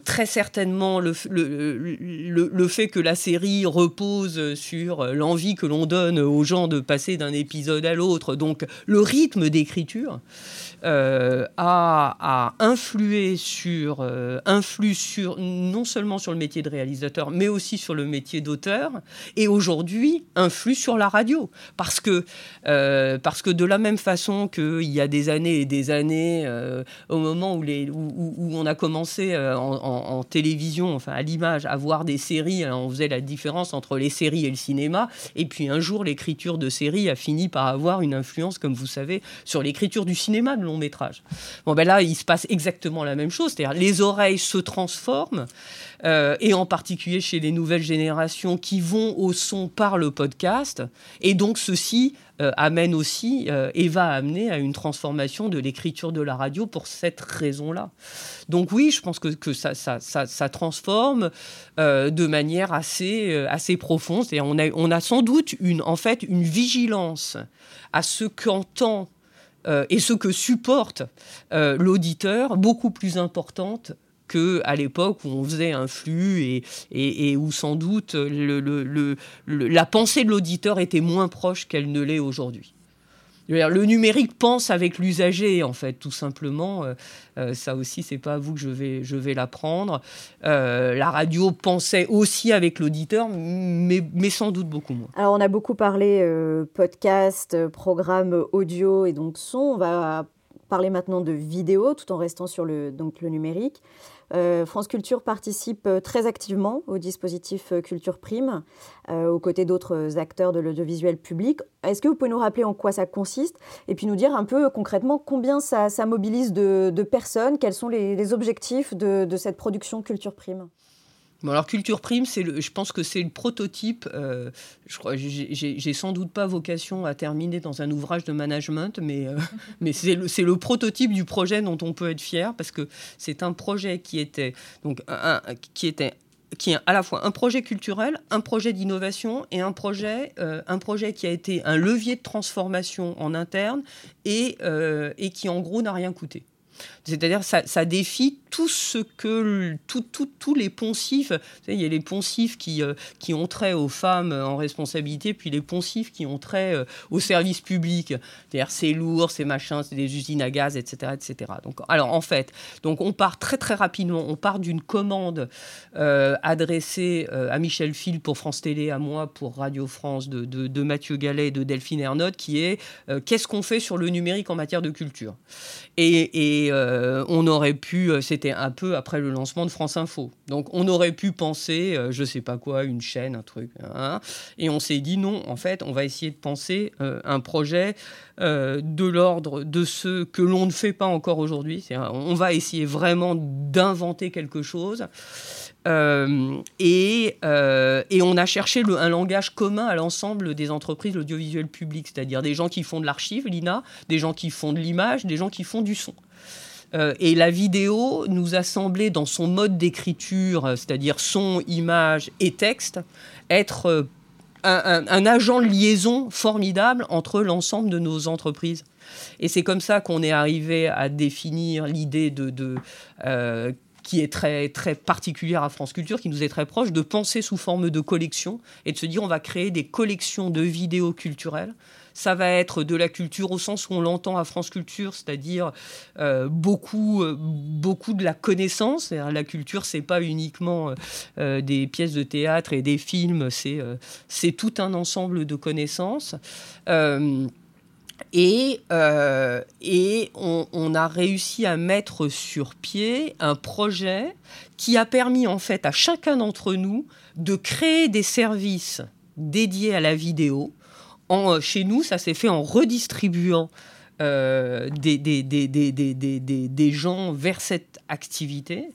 très certainement le, le, le fait que la série repose sur l'envie que l'on donne aux gens de passer d'un épisode l'autre. Donc le rythme d'écriture euh, a, influé sur, euh, non seulement sur le métier de réalisateur, mais aussi sur le métier d'auteur, et aujourd'hui influe sur la radio. Parce que, euh, parce que de la même façon qu'il y a des années et des années, au moment où, on a commencé en, télévision, enfin à l'image, à voir des séries, hein, on faisait la différence entre les séries et le cinéma, et puis un jour l'écriture de séries a fini par avoir une influence, comme vous savez, sur l'écriture du cinéma de long métrage. Bon, ben là, il se passe exactement la même chose, c'est-à-dire les oreilles se transforment, euh, et en particulier chez les nouvelles générations qui vont au son par le podcast, et donc ceci euh, amène aussi euh, et va amener à une transformation de l'écriture de la radio pour cette raison-là. Donc oui, je pense que, que ça, ça, ça, transforme de manière assez, assez profonde. Et on a, on a sans doute une, en fait une vigilance à ce qu'entend euh, et ce que supporte euh, l'auditeur beaucoup plus importante qu'à l'époque où on faisait un flux et, et, où sans doute la pensée de l'auditeur était moins proche qu'elle ne l'est aujourd'hui. Le numérique pense avec l'usager, en fait, tout simplement. Euh, euh, ça aussi, c'est pas à vous que je vais, je vais l'apprendre. Euh, la radio pensait aussi avec l'auditeur, mais, mais sans doute beaucoup moins.
Alors, on a beaucoup parlé podcast, programme audio et donc son. On va parler maintenant de vidéo, tout en restant sur le, donc, le numérique. Euh, France Culture participe euh, très activement au dispositif euh, Culture Prime, aux côtés d'autres acteurs de l'audiovisuel public. Est-ce que vous pouvez nous rappeler en quoi ça consiste et puis nous dire un peu concrètement combien ça, mobilise de, personnes, quels sont les, objectifs de cette production Culture Prime?
Alors Culture Prime, le, je pense que c'est le prototype. Euh, je crois, j'ai sans doute pas vocation à terminer dans un ouvrage de management, mais euh, *laughs* mais c'est le, le, prototype du projet dont on peut être fier parce que c'est un projet qui était donc un, qui était qui est à la fois un projet culturel, un projet d'innovation et un projet, euh, un projet qui a été un levier de transformation en interne et, et qui en gros n'a rien coûté. C'est-à-dire ça, ça défie tout ce que tous les poncifs, il y a les poncifs qui, euh, qui ont trait aux femmes en responsabilité, puis les poncifs qui ont trait euh, aux services publics. C'est-à-dire c'est lourd, c'est machin, c'est des usines à gaz, etc., etc. Donc, alors en fait, donc on part très très rapidement, on part d'une commande euh, adressée à Michel Phil pour France Télé, à moi pour Radio France, de, de, Mathieu Gallet et de Delphine Ernotte, qui est qu'est-ce qu'on fait sur le numérique en matière de culture? Et on aurait pu, c'était un peu après le lancement de France Info. Donc on aurait pu penser, euh, je sais pas quoi, une chaîne, un truc. Hein. et on s'est dit non, en fait, on va essayer de penser euh, un projet euh, de l'ordre de ce que l'on ne fait pas encore aujourd'hui. On va essayer vraiment d'inventer quelque chose. Et, et, on a cherché un langage commun à l'ensemble des entreprises audiovisuelles publiques, c'est-à-dire des gens qui font de l'archive, l'INA, des gens qui font de l'image, des gens qui font du son. Euh, et la vidéo nous a semblé, dans son mode d'écriture, euh, c'est-à-dire son, image et texte, être euh, un, agent de liaison formidable entre l'ensemble de nos entreprises. Et c'est comme ça qu'on est arrivé à définir l'idée de, qui est très, très particulière à France Culture, qui nous est très proche, de penser sous forme de collection et de se dire on va créer des collections de vidéos culturelles ça va être de la culture au sens où on l'entend à France Culture, c'est-à-dire euh, beaucoup, euh, beaucoup de la connaissance. La culture, c'est pas uniquement euh, des pièces de théâtre et des films, c'est c'est tout un ensemble de connaissances. Et, et on, on, a réussi à mettre sur pied un projet qui a permis en fait à chacun d'entre nous de créer des services dédiés à la vidéo euh, chez nous, ça s'est fait en redistribuant euh, des, gens vers cette activité.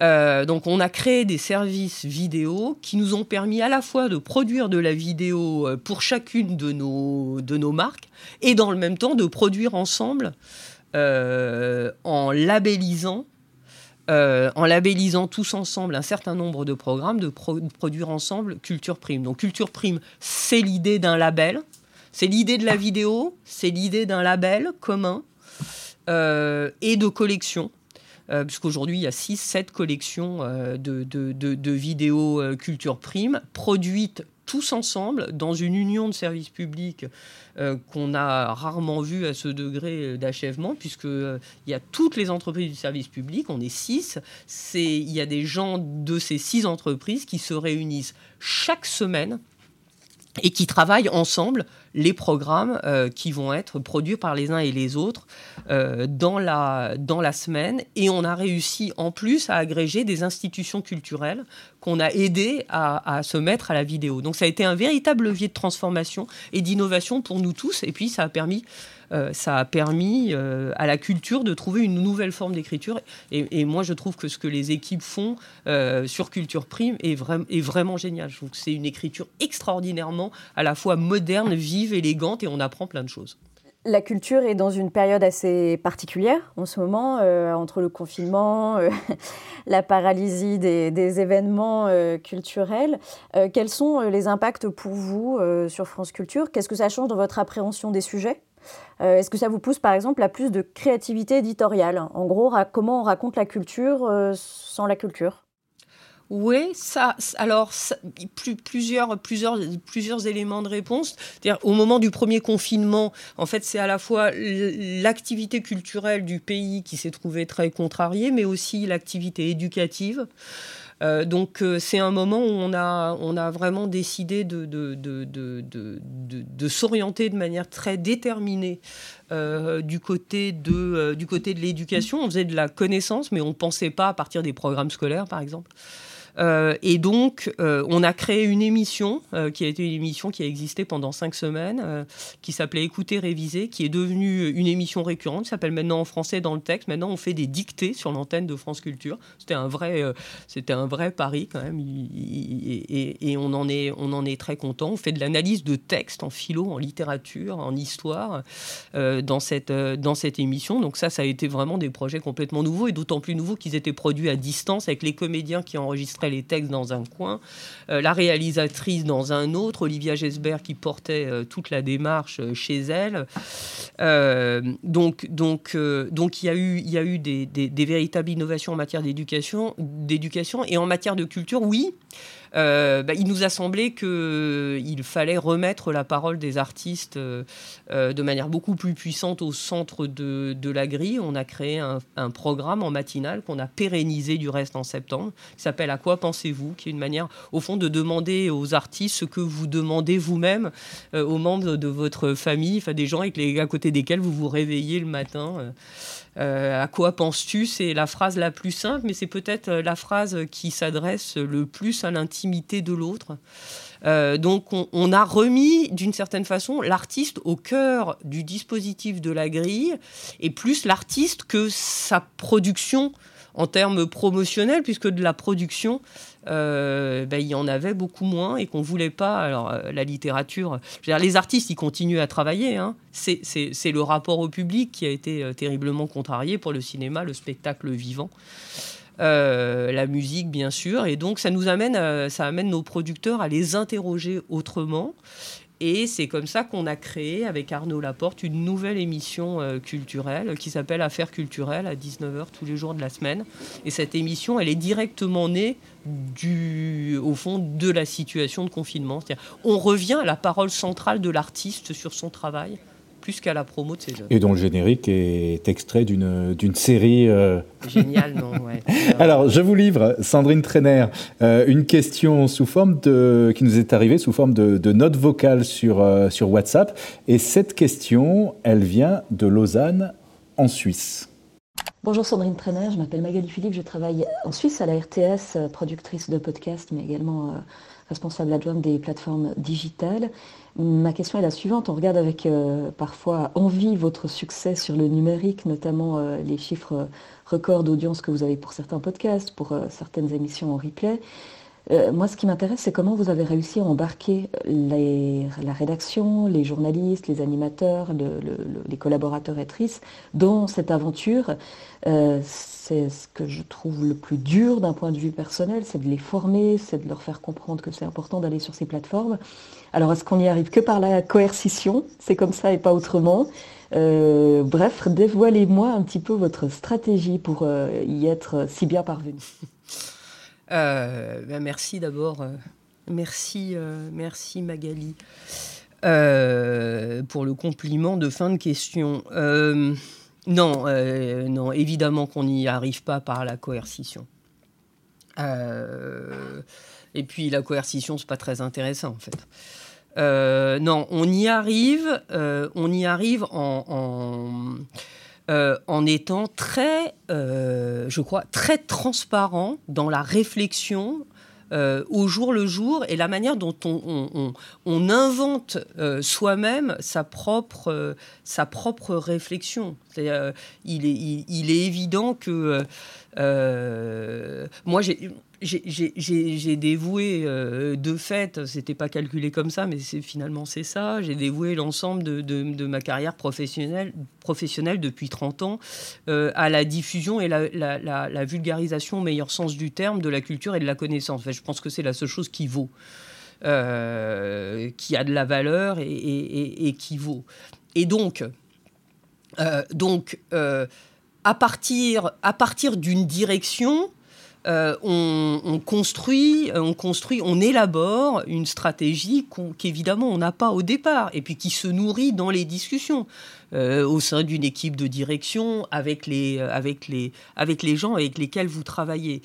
Euh, donc on a créé des services vidéo qui nous ont permis à la fois de produire de la vidéo pour chacune de nos marques et dans le même temps de produire ensemble en labellisant euh, en labellisant tous ensemble un certain nombre de programmes, de, produire ensemble Culture Prime. Donc Culture Prime, c'est l'idée d'un label, c'est l'idée de la vidéo, c'est l'idée d'un label commun euh, et de collection. Euh, puisqu'aujourd'hui il y a 6-7 collections de, de, vidéos Culture Prime produites tous ensemble dans une union de services publics euh, qu'on a rarement vu à ce degré d'achèvement, puisque euh, il y a toutes les entreprises du service public, on est six. C'est il y a des gens de ces six entreprises qui se réunissent chaque semaine et qui travaillent ensemble les programmes euh, qui vont être produits par les uns et les autres euh, dans, la, dans la semaine. Et on a réussi en plus à agréger des institutions culturelles qu'on a aidé à, à, se mettre à la vidéo. Donc ça a été un véritable levier de transformation et d'innovation pour nous tous. Et puis ça a permis ça a permis euh, à la culture de trouver une nouvelle forme d'écriture. Et, moi, je trouve que ce que les équipes font euh, sur Culture Prime est vraiment génial. Je trouve que c'est une écriture extraordinairement à la fois moderne, vive, élégante, et on apprend plein de choses.
La culture est dans une période assez particulière en ce moment, entre le confinement, *laughs* la paralysie des, événements culturels. quels sont les impacts pour vous sur France Culture? Qu'est-ce que ça change dans votre appréhension des sujets? Est-ce que ça vous pousse par exemple à plus de créativité éditoriale? En gros, comment on raconte la culture sans la culture?
Oui, ça, alors plusieurs, plusieurs, plusieurs éléments de réponse. Au moment du premier confinement, en fait, c'est à la fois l'activité culturelle du pays qui s'est trouvée très contrariée, mais aussi l'activité éducative. Euh, donc euh, c'est un moment où on a, on a vraiment décidé de, s'orienter de manière très déterminée euh, du côté de, du côté de l'éducation. On faisait de la connaissance, mais on ne pensait pas à partir des programmes scolaires, par exemple. Euh, et donc, euh, on a créé une émission euh, qui a été une émission qui a existé pendant cinq semaines, qui s'appelait Écouter, réviser, qui est devenue une émission récurrente, qui s'appelle maintenant en français dans le texte. Maintenant, on fait des dictées sur l'antenne de France Culture. C'était un vrai, un vrai pari quand même, et, on en est, on en est très content. On fait de l'analyse de texte en philo, en littérature, en histoire dans cette, dans cette émission. Donc ça, ça a été vraiment des projets complètement nouveaux et d'autant plus nouveaux qu'ils étaient produits à distance avec les comédiens qui enregistraient les textes dans un coin, euh, la réalisatrice dans un autre, Olivia Gesbert qui portait euh, toute la démarche euh, chez elle. donc, donc, donc il y a eu, y a eu des, des véritables innovations en matière d'éducation, d'éducation et en matière de culture, oui. Euh, bah, il nous a semblé qu'il fallait remettre la parole des artistes euh, euh, de manière beaucoup plus puissante au centre de, la grille. On a créé un, programme en matinale qu'on a pérennisé du reste en septembre, qui s'appelle À quoi pensez-vous qui est une manière, au fond, de demander aux artistes ce que vous demandez vous-même aux membres de votre famille, enfin des gens avec les, à côté desquels vous vous réveillez le matin. Euh, à quoi penses-tu? C'est la phrase la plus simple, mais c'est peut-être euh, la phrase qui s'adresse le plus à l'intimité de l'autre. Euh, donc on, a remis d'une certaine façon l'artiste au cœur du dispositif de la grille, et plus l'artiste que sa production en termes promotionnels, puisque de la production, euh, ben, il y en avait beaucoup moins et qu'on voulait pas. Alors, euh, la littérature, les artistes, ils continuent à travailler. Hein. C'est le rapport au public qui a été euh, terriblement contrarié pour le cinéma, le spectacle vivant. la musique bien sûr et donc ça nous amène ça amène nos producteurs à les interroger autrement et c'est comme ça qu'on a créé avec Arnaud Laporte une nouvelle émission euh, culturelle qui s'appelle Affaires culturelles à 19h tous les jours de la semaine. Et cette émission, elle est directement née du, au fond de la situation de confinement. On revient à la parole centrale de l'artiste sur son travail plus qu'à la promo de ces jeux.
Et dont le générique est extrait d'une, d'une série. Euh,
Génial, non ouais. *laughs*
Alors, je vous livre, Sandrine Trainer, euh, une question sous forme de, qui nous est arrivée sous forme de, de note vocale sur, euh, sur WhatsApp. Et cette question, elle vient de Lausanne, en Suisse.
Bonjour Sandrine Trainer, je m'appelle Magali Philippe, je travaille en Suisse à la RTS, productrice de podcasts, mais également responsable adjointe des plateformes digitales. Ma question est la suivante. On regarde avec euh, parfois envie votre succès sur le numérique, notamment euh, les chiffres records d'audience que vous avez pour certains podcasts, pour euh, certaines émissions en replay. Moi, ce qui m'intéresse, c'est comment vous avez réussi à embarquer la rédaction, les journalistes, les animateurs, les collaborateurs et actrices dans cette aventure c'est ce que je trouve le plus dur d'un point de vue personnel, c'est de les former, c'est de leur faire comprendre que c'est important d'aller sur ces plateformes. Alors est-ce qu'on n'y arrive que par la coercition? C'est comme ça et pas autrement. Euh, bref, dévoilez-moi un petit peu votre stratégie pour euh, y être si bien parvenu.
Euh, ben merci d'abord. merci, merci Magali pour le compliment de fin de question. Non, euh, non, évidemment qu'on n'y arrive pas par la coercition. Euh, et puis la coercition, c'est pas très intéressant en fait. Euh, non, on y arrive, on y arrive en, étant très, je crois, très transparent dans la réflexion euh, au jour le jour et la manière dont on, invente euh, soi-même sa propre, euh, sa propre réflexion. il, est, il, est évident que moi, j'ai j'ai dévoué euh, de fait, c'était pas calculé comme ça, mais finalement c'est ça. J'ai dévoué l'ensemble de, ma carrière professionnelle, depuis 30 ans euh, à la diffusion et la, vulgarisation au meilleur sens du terme de la culture et de la connaissance. je pense que c'est la seule chose qui vaut. Euh, qui a de la valeur et, et, et qui vaut. et donc, donc à partir, à partir d'une direction, euh, on, construit, on construit, on élabore une stratégie qu'évidemment on n'a pas au départ et puis qui se nourrit dans les discussions euh, au sein d'une équipe de direction avec les, avec, les, avec les gens avec lesquels vous travaillez.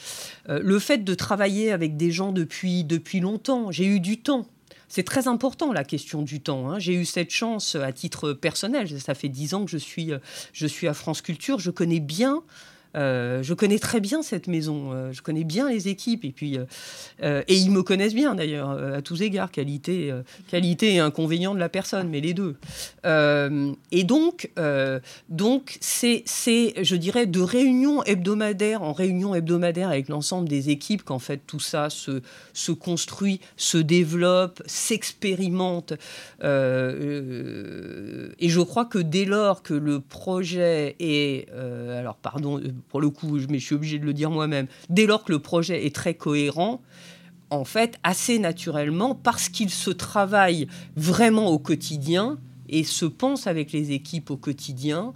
Euh, le fait de travailler avec des gens depuis, depuis longtemps, j'ai eu du temps. C'est très important la question du temps. Hein. J'ai eu cette chance à titre personnel. Ça fait dix ans que je suis, je suis à France Culture. Je connais bien euh, je connais très bien cette maison, euh, je connais bien les équipes et puis euh, et ils me connaissent bien d'ailleurs à tous égards, qualité, qualité et inconvénient de la personne, mais les deux. et donc donc c'est c'est je dirais de réunion hebdomadaire en réunion hebdomadaire avec l'ensemble des équipes qu'en fait tout ça se se construit, se développe, s'expérimente. et je crois que dès lors que le projet est alors pardon pour le coup, mais je suis obligé de le dire moi-même, dès lors que le projet est très cohérent, en fait, assez naturellement, parce qu'il se travaille vraiment au quotidien et se pense avec les équipes au quotidien,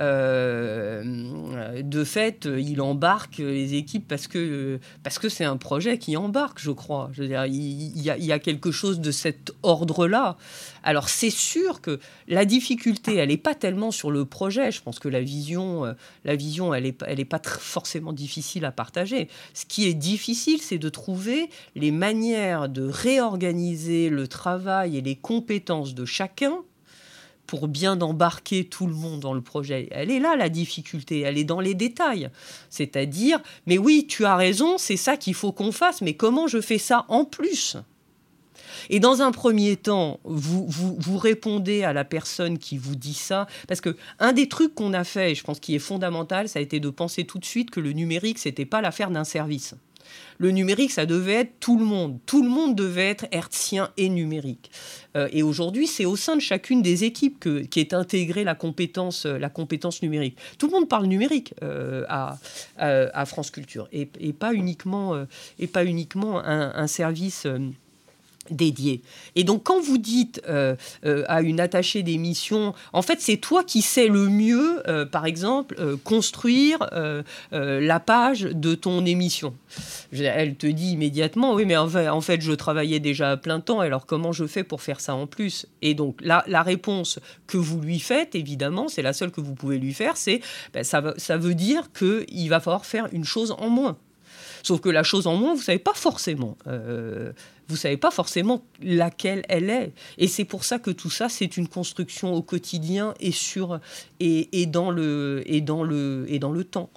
de fait, il embarque les équipes parce que parce que c'est un projet qui embarque, je crois. Je veux dire, il, y, a, il y a quelque chose de cet ordre-là. Alors c'est sûr que la difficulté, elle n'est pas tellement sur le projet. Je pense que la vision, euh, la vision, elle n'est elle est pas forcément difficile à partager. Ce qui est difficile, c'est de trouver les manières de réorganiser le travail et les compétences de chacun pour bien embarquer tout le monde dans le projet. Elle est là, la difficulté, elle est dans les détails. C'est-à-dire, mais oui, tu as raison, c'est ça qu'il faut qu'on fasse, mais comment je fais ça en plus? Et dans un premier temps, vous, vous, répondez à la personne qui vous dit ça, parce que un des trucs qu'on a fait, et je pense qui est fondamental, ça a été de penser tout de suite que le numérique, c'était pas l'affaire d'un service le numérique, ça devait être tout le monde. Tout le monde devait être hertzien et numérique. Euh, et aujourd'hui, c'est au sein de chacune des équipes que, qui est intégrée la compétence, euh, numérique. Tout le monde parle numérique euh, à, France Culture et, pas uniquement, et pas uniquement un, un service dédié. Et donc quand vous dites euh, euh, à une attachée d'émission, en fait c'est toi qui sais le mieux, euh, par exemple, construire la page de ton émission. Elle te dit immédiatement, oui mais en fait, je travaillait déjà à plein temps, alors comment je fais pour faire ça en plus? Et donc la, réponse que vous lui faites, évidemment, c'est la seule que vous pouvez lui faire, c'est ben, ça, veut dire qu'il va falloir faire une chose en moins. Sauf que la chose en moins, vous savez pas forcément. Vous savez pas forcément laquelle elle est. Et c'est pour ça que tout ça, c'est une construction au quotidien et sur et, dans le et dans le et dans le temps.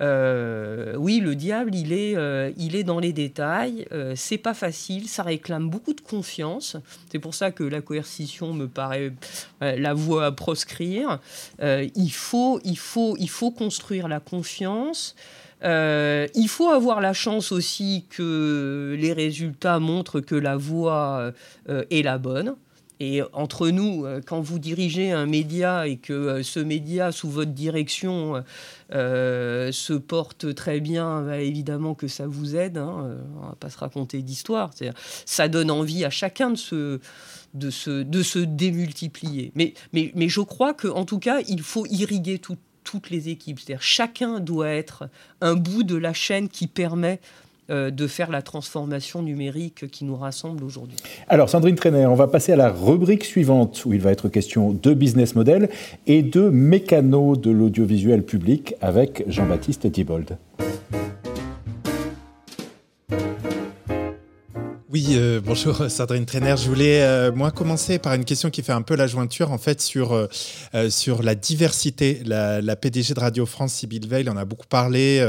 Euh, oui, le diable, il est, euh, il est dans les détails. c'est pas facile, ça réclame beaucoup de confiance. C'est pour ça que la coercition me paraît la voie à proscrire. il faut, il faut, il faut construire la confiance. Euh, il faut avoir la chance aussi que les résultats montrent que la voie euh, est la bonne. Et entre nous, euh, quand vous dirigez un média et que ce média, sous votre direction, se porte très bien, bah, évidemment que ça vous aide. Hein, on va pas se raconter d'histoire. Ça donne envie à chacun de se, de se, de se démultiplier. Mais, mais, mais je crois qu'en tout cas, il faut irriguer tout, toutes les équipes. C'est-à-dire chacun doit être un bout de la chaîne qui permet euh, de faire la transformation numérique qui nous rassemble aujourd'hui.
Alors Sandrine Trainer, on va passer à la rubrique suivante où il va être question de business model et de mécano de l'audiovisuel public avec Jean-Baptiste Thibault.
Oui, euh, bonjour Sandrine Trainer. Je voulais euh, moi commencer par une question qui fait un peu la jointure en fait sur euh, sur la diversité. La, PDG de Radio France, Sybille Veil, en a beaucoup parlé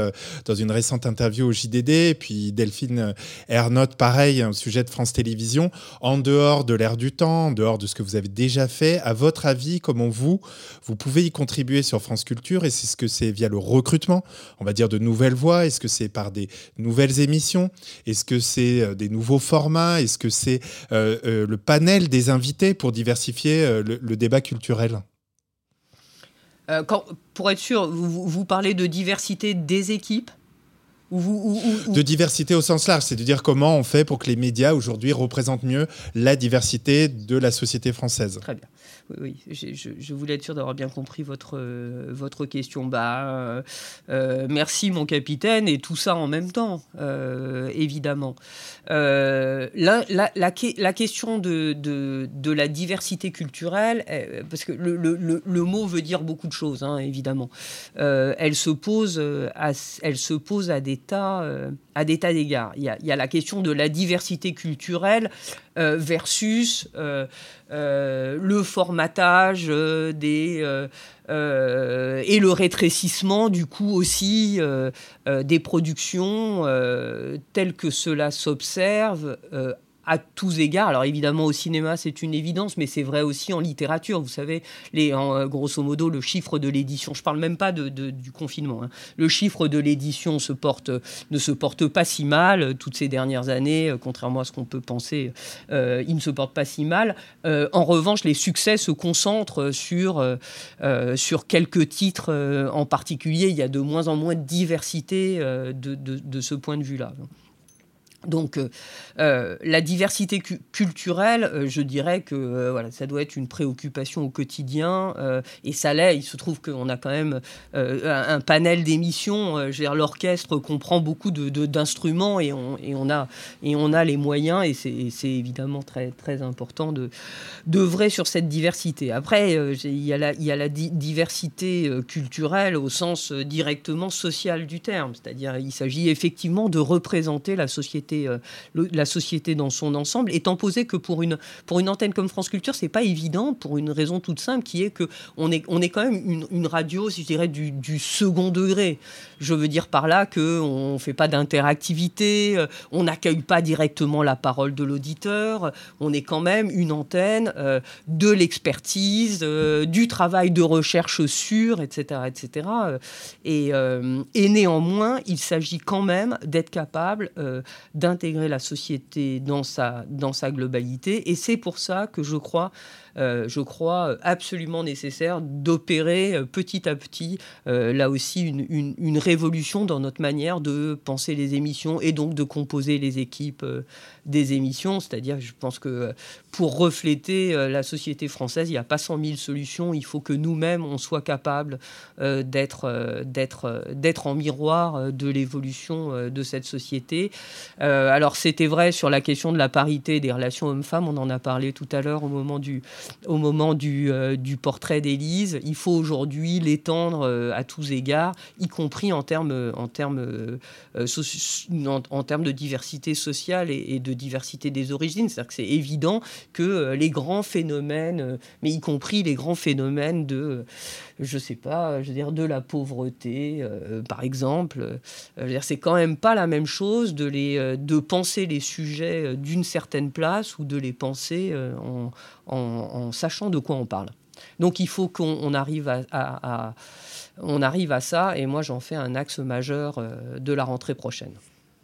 dans une récente interview au JDD. Et puis Delphine Ernotte, pareil, un sujet de France Télévisions. En dehors de l'air du temps, en dehors de ce que vous avez déjà fait, à votre avis, comment vous vous pouvez y contribuer sur France Culture Et c'est ce que c'est via le recrutement, on va dire de nouvelles voix? Est-ce que c'est par des nouvelles émissions? Est-ce que c'est des nouveaux formats est-ce que c'est euh, euh, le panel des invités pour diversifier euh, le, débat culturel?
Quand, Pour être sûr, vous, parlez de diversité des équipes
De diversité au sens large, c'est de dire comment on fait pour que les médias aujourd'hui représentent mieux la diversité de la société française.
Très bien. oui, je, voulais être sûr d'avoir bien compris votre, votre question. Bah, merci mon capitaine et tout ça en même temps, évidemment. La, la, question de, la diversité culturelle, parce que le, mot veut dire beaucoup de choses, hein, évidemment. elle se pose à, elle se pose à des tas, d'égards. Il, y a la question de la diversité culturelle euh, versus euh, euh, le formatage des et le rétrécissement du coup aussi des productions telles que cela s'observe à tous égards. Alors évidemment au cinéma c'est une évidence, mais c'est vrai aussi en littérature. Vous savez, les, en, euh, grosso modo le chiffre de l'édition. Je parle même pas de, du confinement. Hein. Le chiffre de l'édition se porte, ne se porte pas si mal euh, toutes ces dernières années, euh, contrairement à ce qu'on peut penser. il ne se porte pas si mal. en revanche, les succès se concentrent sur sur quelques titres en particulier. Il y a de moins en moins de diversité de, de ce point de vue-là. Donc euh, euh, la diversité culturelle, euh, je dirais que voilà, ça doit être une préoccupation au quotidien et ça l'est. Il se trouve qu'on a quand même un, panel d'émissions. L'orchestre comprend beaucoup d'instruments de, et, on, et, on a, et on a les moyens et c'est évidemment très, très important d'œuvrer sur cette diversité. Après, il y a la, y a la diversité culturelle au sens directement social du terme, c'est-à-dire il s'agit effectivement de représenter la société euh, la société dans son ensemble, étant posé que pour une, pour une antenne comme France Culture, c'est pas évident pour une raison toute simple qui est que on est, on est quand même une, radio, si je dirais, du, second degré. Je veux dire par là qu'on ne fait pas d'interactivité, euh, on n'accueille pas directement la parole de l'auditeur, on est quand même une antenne euh, de l'expertise, du travail de recherche sûr, etc. etc. Et, et néanmoins, il s'agit quand même d'être capable d'intégrer la société dans sa, dans sa globalité. Et c'est pour ça que je crois je crois, absolument nécessaire d'opérer euh, petit à petit, euh, là aussi, une, une, révolution dans notre manière de penser les émissions et donc de composer les équipes des émissions. C'est-à-dire, je pense que pour refléter la société française, il n'y a pas 100 000 solutions. Il faut que nous-mêmes, on soit capable d'être, d'être, d'être en miroir de l'évolution de cette société. alors, c'était vrai sur la question de la parité des relations hommes-femmes. On en a parlé tout à l'heure au moment du, au moment du, euh, du portrait d'Élise. Il faut aujourd'hui l'étendre euh, à tous égards, y compris en termes, en euh, en, termes de diversité sociale et, de diversité des origines. C'est-à-dire que c'est évident que les grands phénomènes, mais y compris les grands phénomènes de, je sais pas, je veux dire, de la pauvreté, par exemple, c'est quand même pas la même chose de, les, de penser les sujets d'une certaine place ou de les penser en, en, sachant de quoi on parle. Donc il faut qu'on arrive à, on arrive à ça, et moi j'en fais un axe majeur euh, de la rentrée prochaine.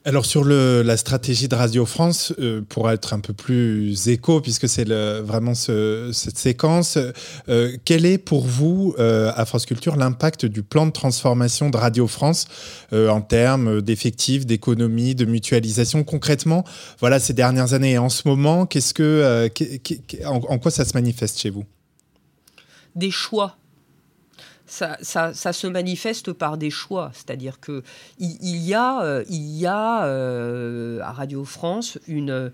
Alors sur la stratégie de Radio France, euh, pour être un peu plus écho, puisque c'est vraiment cette séquence, euh, quel est pour vous, à France Culture, l'impact du plan de transformation de Radio France en termes d'effectifs, d'économie, de mutualisation? Concrètement, voilà, ces dernières années et en ce moment, qu'est-ce que, en quoi ça se manifeste chez vous?
Des choix ça, se manifeste par des choix. C'est-à-dire qu'il il y a, a euh, à Radio France une,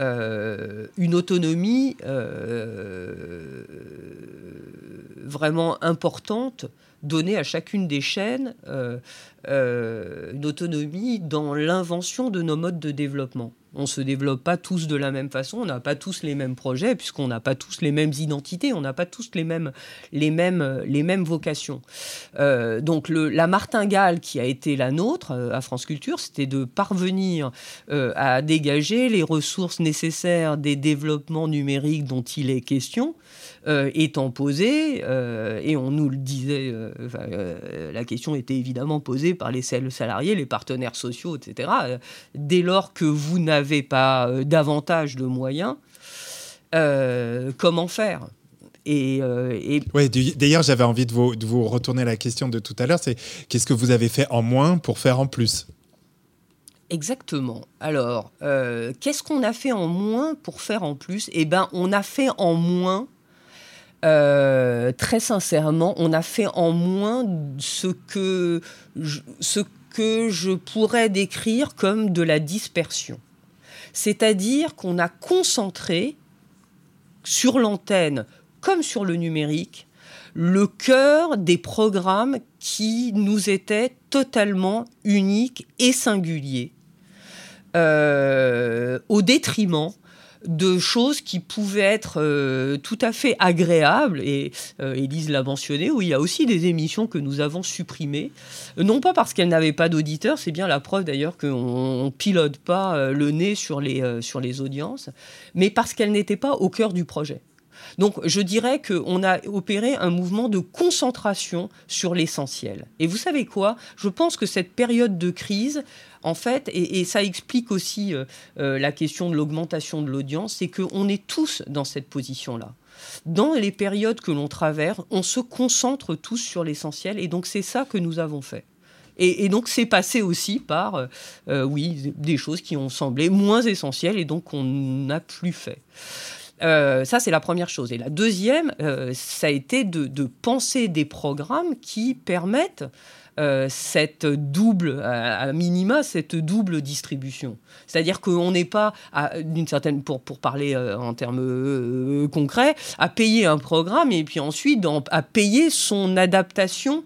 euh, autonomie euh, vraiment importante donnée à chacune des chaînes, une autonomie dans l'invention de nos modes de développement. On ne se développe pas tous de la même façon, on n'a pas tous les mêmes projets, puisqu'on n'a pas tous les mêmes identités, on n'a pas tous les mêmes, les mêmes, les mêmes vocations. Euh, donc la martingale qui a été la nôtre euh, à France Culture, c'était de parvenir euh, à dégager les ressources nécessaires des développements numériques dont il est question, étant posées, et on nous le disait, la question était évidemment posée par les salariés, les partenaires sociaux, etc. dès lors que vous n'avez pas euh, davantage de moyens, euh, comment faire?
Et, euh, d'ailleurs, j'avais envie de vous, de vous, retourner la question de tout à l'heure, c'est qu'est-ce que vous avez fait en moins pour faire en plus?
Exactement. Alors, qu'est-ce qu'on a fait en moins pour faire en plus? Eh bien, on a fait en moins très sincèrement, on a fait en moins ce que ce que je pourrais décrire comme de la dispersion. C'est-à-dire qu'on a concentré sur l'antenne comme sur le numérique le cœur des programmes qui nous étaient totalement uniques et singuliers, euh, au détriment de choses qui pouvaient être euh, tout à fait agréables. Et euh, Élise l'a mentionné, où il y a aussi des émissions que nous avons supprimées. Non pas parce qu'elles n'avaient pas d'auditeurs, c'est bien la preuve d'ailleurs qu'on ne pilote pas euh, le nez sur les, sur les audiences, mais parce qu'elles n'étaient pas au cœur du projet. Donc je dirais qu'on a opéré un mouvement de concentration sur l'essentiel. Et vous savez quoi? Je pense que cette période de crise, en fait, et, ça explique aussi euh, euh, la question de l'augmentation de l'audience, c'est qu'on est tous dans cette position-là. Dans les périodes que l'on traverse, on se concentre tous sur l'essentiel, et donc c'est ça que nous avons fait. Et, donc c'est passé aussi par, euh, oui, des choses qui ont semblé moins essentielles et donc qu'on n'a plus fait. Euh, ça, c'est la première chose. Et la deuxième, euh, ça a été de, penser des programmes qui permettent euh, cette double, à, minima, cette double distribution. C'est-à-dire qu'on n'est pas, d'une certaine, pour, pour parler en termes concrets, à payer un programme et puis ensuite à payer son adaptation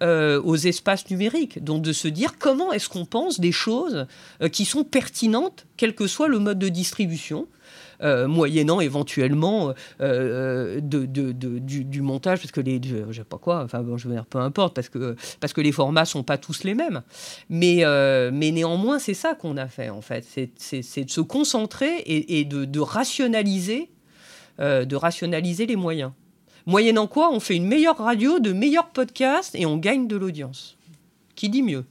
aux espaces numériques. Donc de se dire comment est-ce qu'on pense des choses qui sont pertinentes, quel que soit le mode de distribution. Euh, moyennant éventuellement euh, de, du, montage, parce que les, je, sais pas quoi, enfin bon, peu importe, parce que, parce que les formats sont pas tous les mêmes. Mais, euh, mais néanmoins, c'est ça qu'on a fait en fait, c'est de se concentrer et, de, rationaliser, de rationaliser les moyens. Moyennant quoi, on fait une meilleure radio, de meilleurs podcasts et on gagne de l'audience. Qui dit mieux?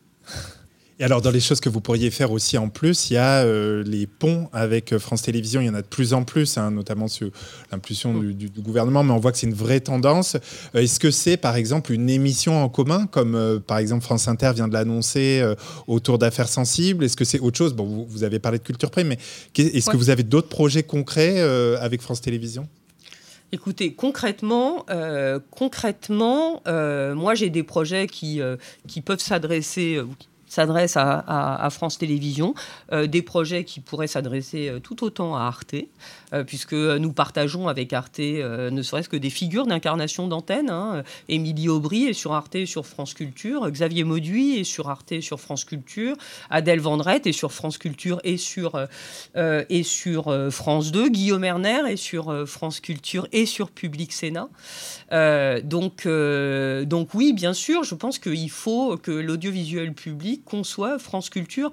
Et alors, dans les choses que vous pourriez faire aussi en plus, il y a euh, les ponts avec euh, France Télévisions. Il y en a de plus en plus, hein, notamment sur l'impulsion du, gouvernement, mais on voit que c'est une vraie tendance. Euh, est-ce que c'est, par exemple, une émission en commun, comme par exemple France Inter vient de l'annoncer autour d'affaires sensibles? Est-ce que c'est autre chose? Bon, vous, avez parlé de Culture Prime, mais est-ce que vous avez d'autres projets concrets avec France Télévisions?
Écoutez, concrètement, concrètement, moi j'ai des projets qui, qui peuvent s'adresser, s'adresse à, France Télévisions, euh, des projets qui pourraient s'adresser euh, tout autant à Arte, euh, puisque nous partageons avec Arte ne serait-ce que des figures d'incarnation d'antenne. Hein. Émilie Aubry est sur Arte et sur France Culture, Xavier Mauduit est sur Arte et sur France Culture, Adèle Vendrette est sur France Culture et sur, et sur France 2, Guillaume Erner est sur France Culture et sur Public Sénat. donc, donc oui, bien sûr, je pense qu'il faut que l'audiovisuel public conçoit France Culture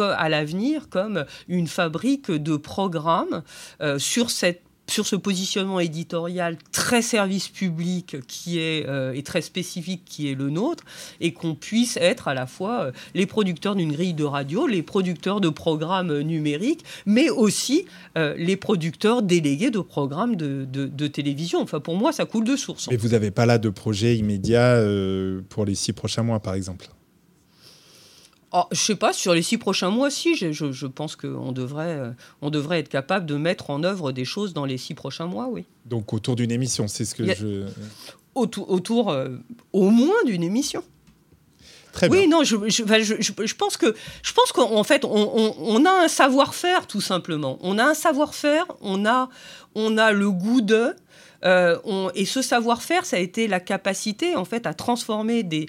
à l'avenir comme une fabrique de programmes euh, sur cette sur ce positionnement éditorial très service public qui est euh, et très spécifique qui est le nôtre et qu'on puisse être à la fois euh, les producteurs d'une grille de radio, les producteurs de programmes numériques, mais aussi les producteurs délégués de programmes de, de, télévision. Enfin, pour moi, ça coule de source.
Mais vous n'avez pas là de projet immédiat pour les six prochains mois, par exemple?
Oh, je sais pas, sur les six prochains mois, si, je, je, pense qu'on devrait, euh, on devrait être capable de mettre en œuvre des choses dans les six prochains mois, oui.
Donc autour d'une émission, c'est ce que je...
Autour, autour euh, au moins d'une émission.
Très
oui, non, je, je, pense que je pense qu'en fait, on, on, a un savoir-faire tout simplement. On a un savoir-faire, on a, on a le goût de, euh, et ce savoir-faire, ça a été la capacité, en fait, à transformer des,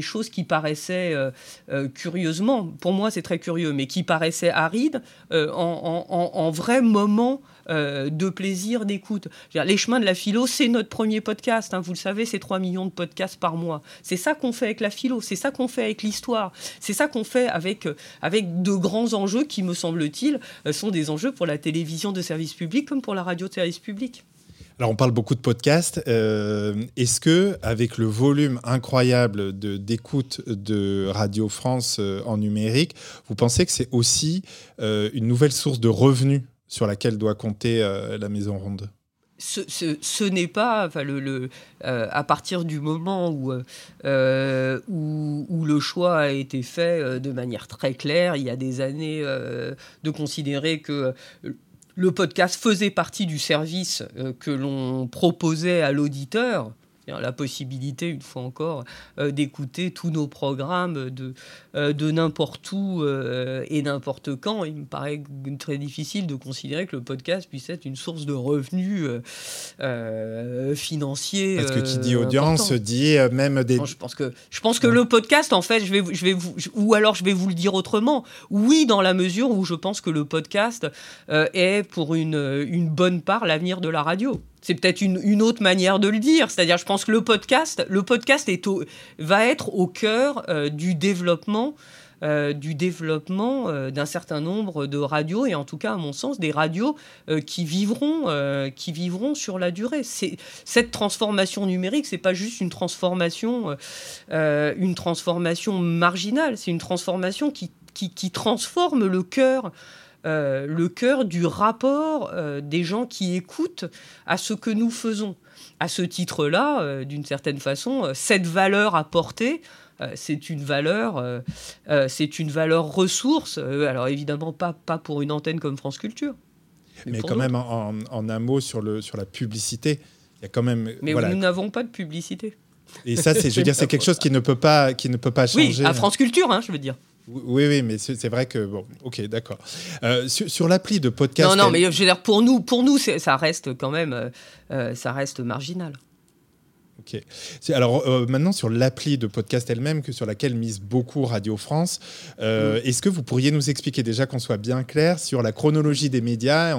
choses qui paraissaient, euh, euh, curieusement, pour moi c'est très curieux, mais qui paraissaient arides, en, en, vrais moments de plaisir, d'écoute. Les chemins de la philo, c'est notre premier podcast. Hein, vous le savez, c'est 3 millions de podcasts par mois. C'est ça qu'on fait avec la philo, c'est ça qu'on fait avec l'histoire, c'est ça qu'on fait avec, avec de grands enjeux qui, me semble-t-il, sont des enjeux pour la télévision de service public comme pour la radio de service public.
Alors, on parle beaucoup de podcasts. Euh, est-ce que, avec le volume incroyable d'écoute de, Radio France euh, en numérique, vous pensez que c'est aussi euh, une nouvelle source de revenus sur laquelle doit compter la Maison Ronde.
Ce, n'est pas enfin, le, à partir du moment où, où, où, le choix a été fait de manière très claire, il y a des années, de considérer que le podcast faisait partie du service que l'on proposait à l'auditeur la possibilité, une fois encore, euh, d'écouter tous nos programmes de, euh, de n'importe où euh, et n'importe quand. Il me paraît très difficile de considérer que le podcast puisse être une source de revenus financiers.
Parce que qui dit audience dit même des.
je pense que, je pense que le podcast, en fait, je vais, je vais vous, ou alors je vais vous le dire autrement. Oui, dans la mesure où je pense que le podcast est pour une, une bonne part l'avenir de la radio c'est peut-être une, autre manière de le dire. C'est-à-dire, je pense que le podcast, le podcast est va être au cœur euh, du développement. Euh, du développement euh, d'un certain nombre de radios et en tout cas à mon sens des radios qui vivront qui vivront sur la durée cette transformation numérique c'est pas juste une transformation une transformation marginale c'est une transformation qui, qui transforme le cœur euh, le cœur du rapport euh, des gens qui écoutent à ce que nous faisons. À ce titre-là, euh, d'une certaine façon, cette valeur apportée, c'est une valeur, c'est une valeur ressource. alors évidemment pas, pas pour une antenne comme France Culture.
Mais, quand même en, un mot sur, le, sur la publicité, il y a quand même.
Mais nous n'avons pas de publicité.
Et ça, c'est, je veux dire, c'est quelque chose qui ne peut pas, qui ne peut pas changer.
Oui, à France Culture, hein, je veux dire.
Oui, oui, mais c'est vrai que bon, ok, d'accord. Euh, sur, l'appli de podcast.
Non, non, mais je veux dire, pour nous, pour nous, ça reste quand même, euh, euh, ça reste marginal.
Ok. Alors maintenant sur l'appli de podcast elle-même, que sur laquelle mise beaucoup Radio France, mm. est-ce que vous pourriez nous expliquer déjà qu'on soit bien clair sur la chronologie des médias,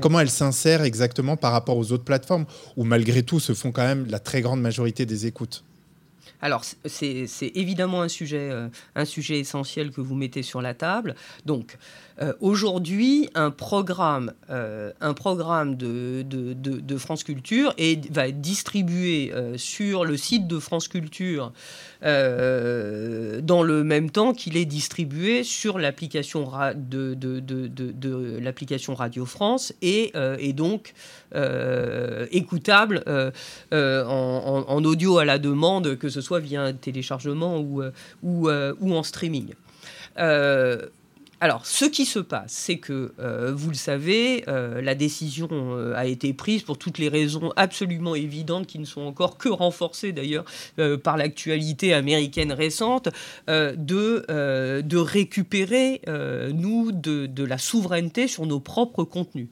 comment elle s'insère exactement par rapport aux autres plateformes, où malgré tout se font quand même la très grande majorité des écoutes?
Alors, c'est évidemment un sujet, euh, un sujet essentiel que vous mettez sur la table. Donc, euh, aujourd'hui, un programme, euh, un programme de, France Culture va être distribué euh, sur le site de France Culture dans le même temps qu'il est distribué sur l'application Radio France et, donc écoutable en, audio à la demande, que ce soit via un téléchargement ou en streaming. Alors, ce qui se passe, c'est que, euh, vous le savez, euh, la décision euh, a été prise pour toutes les raisons absolument évidentes qui ne sont encore que renforcées d'ailleurs par l'actualité américaine récente, de, récupérer, nous, de la souveraineté sur nos propres contenus.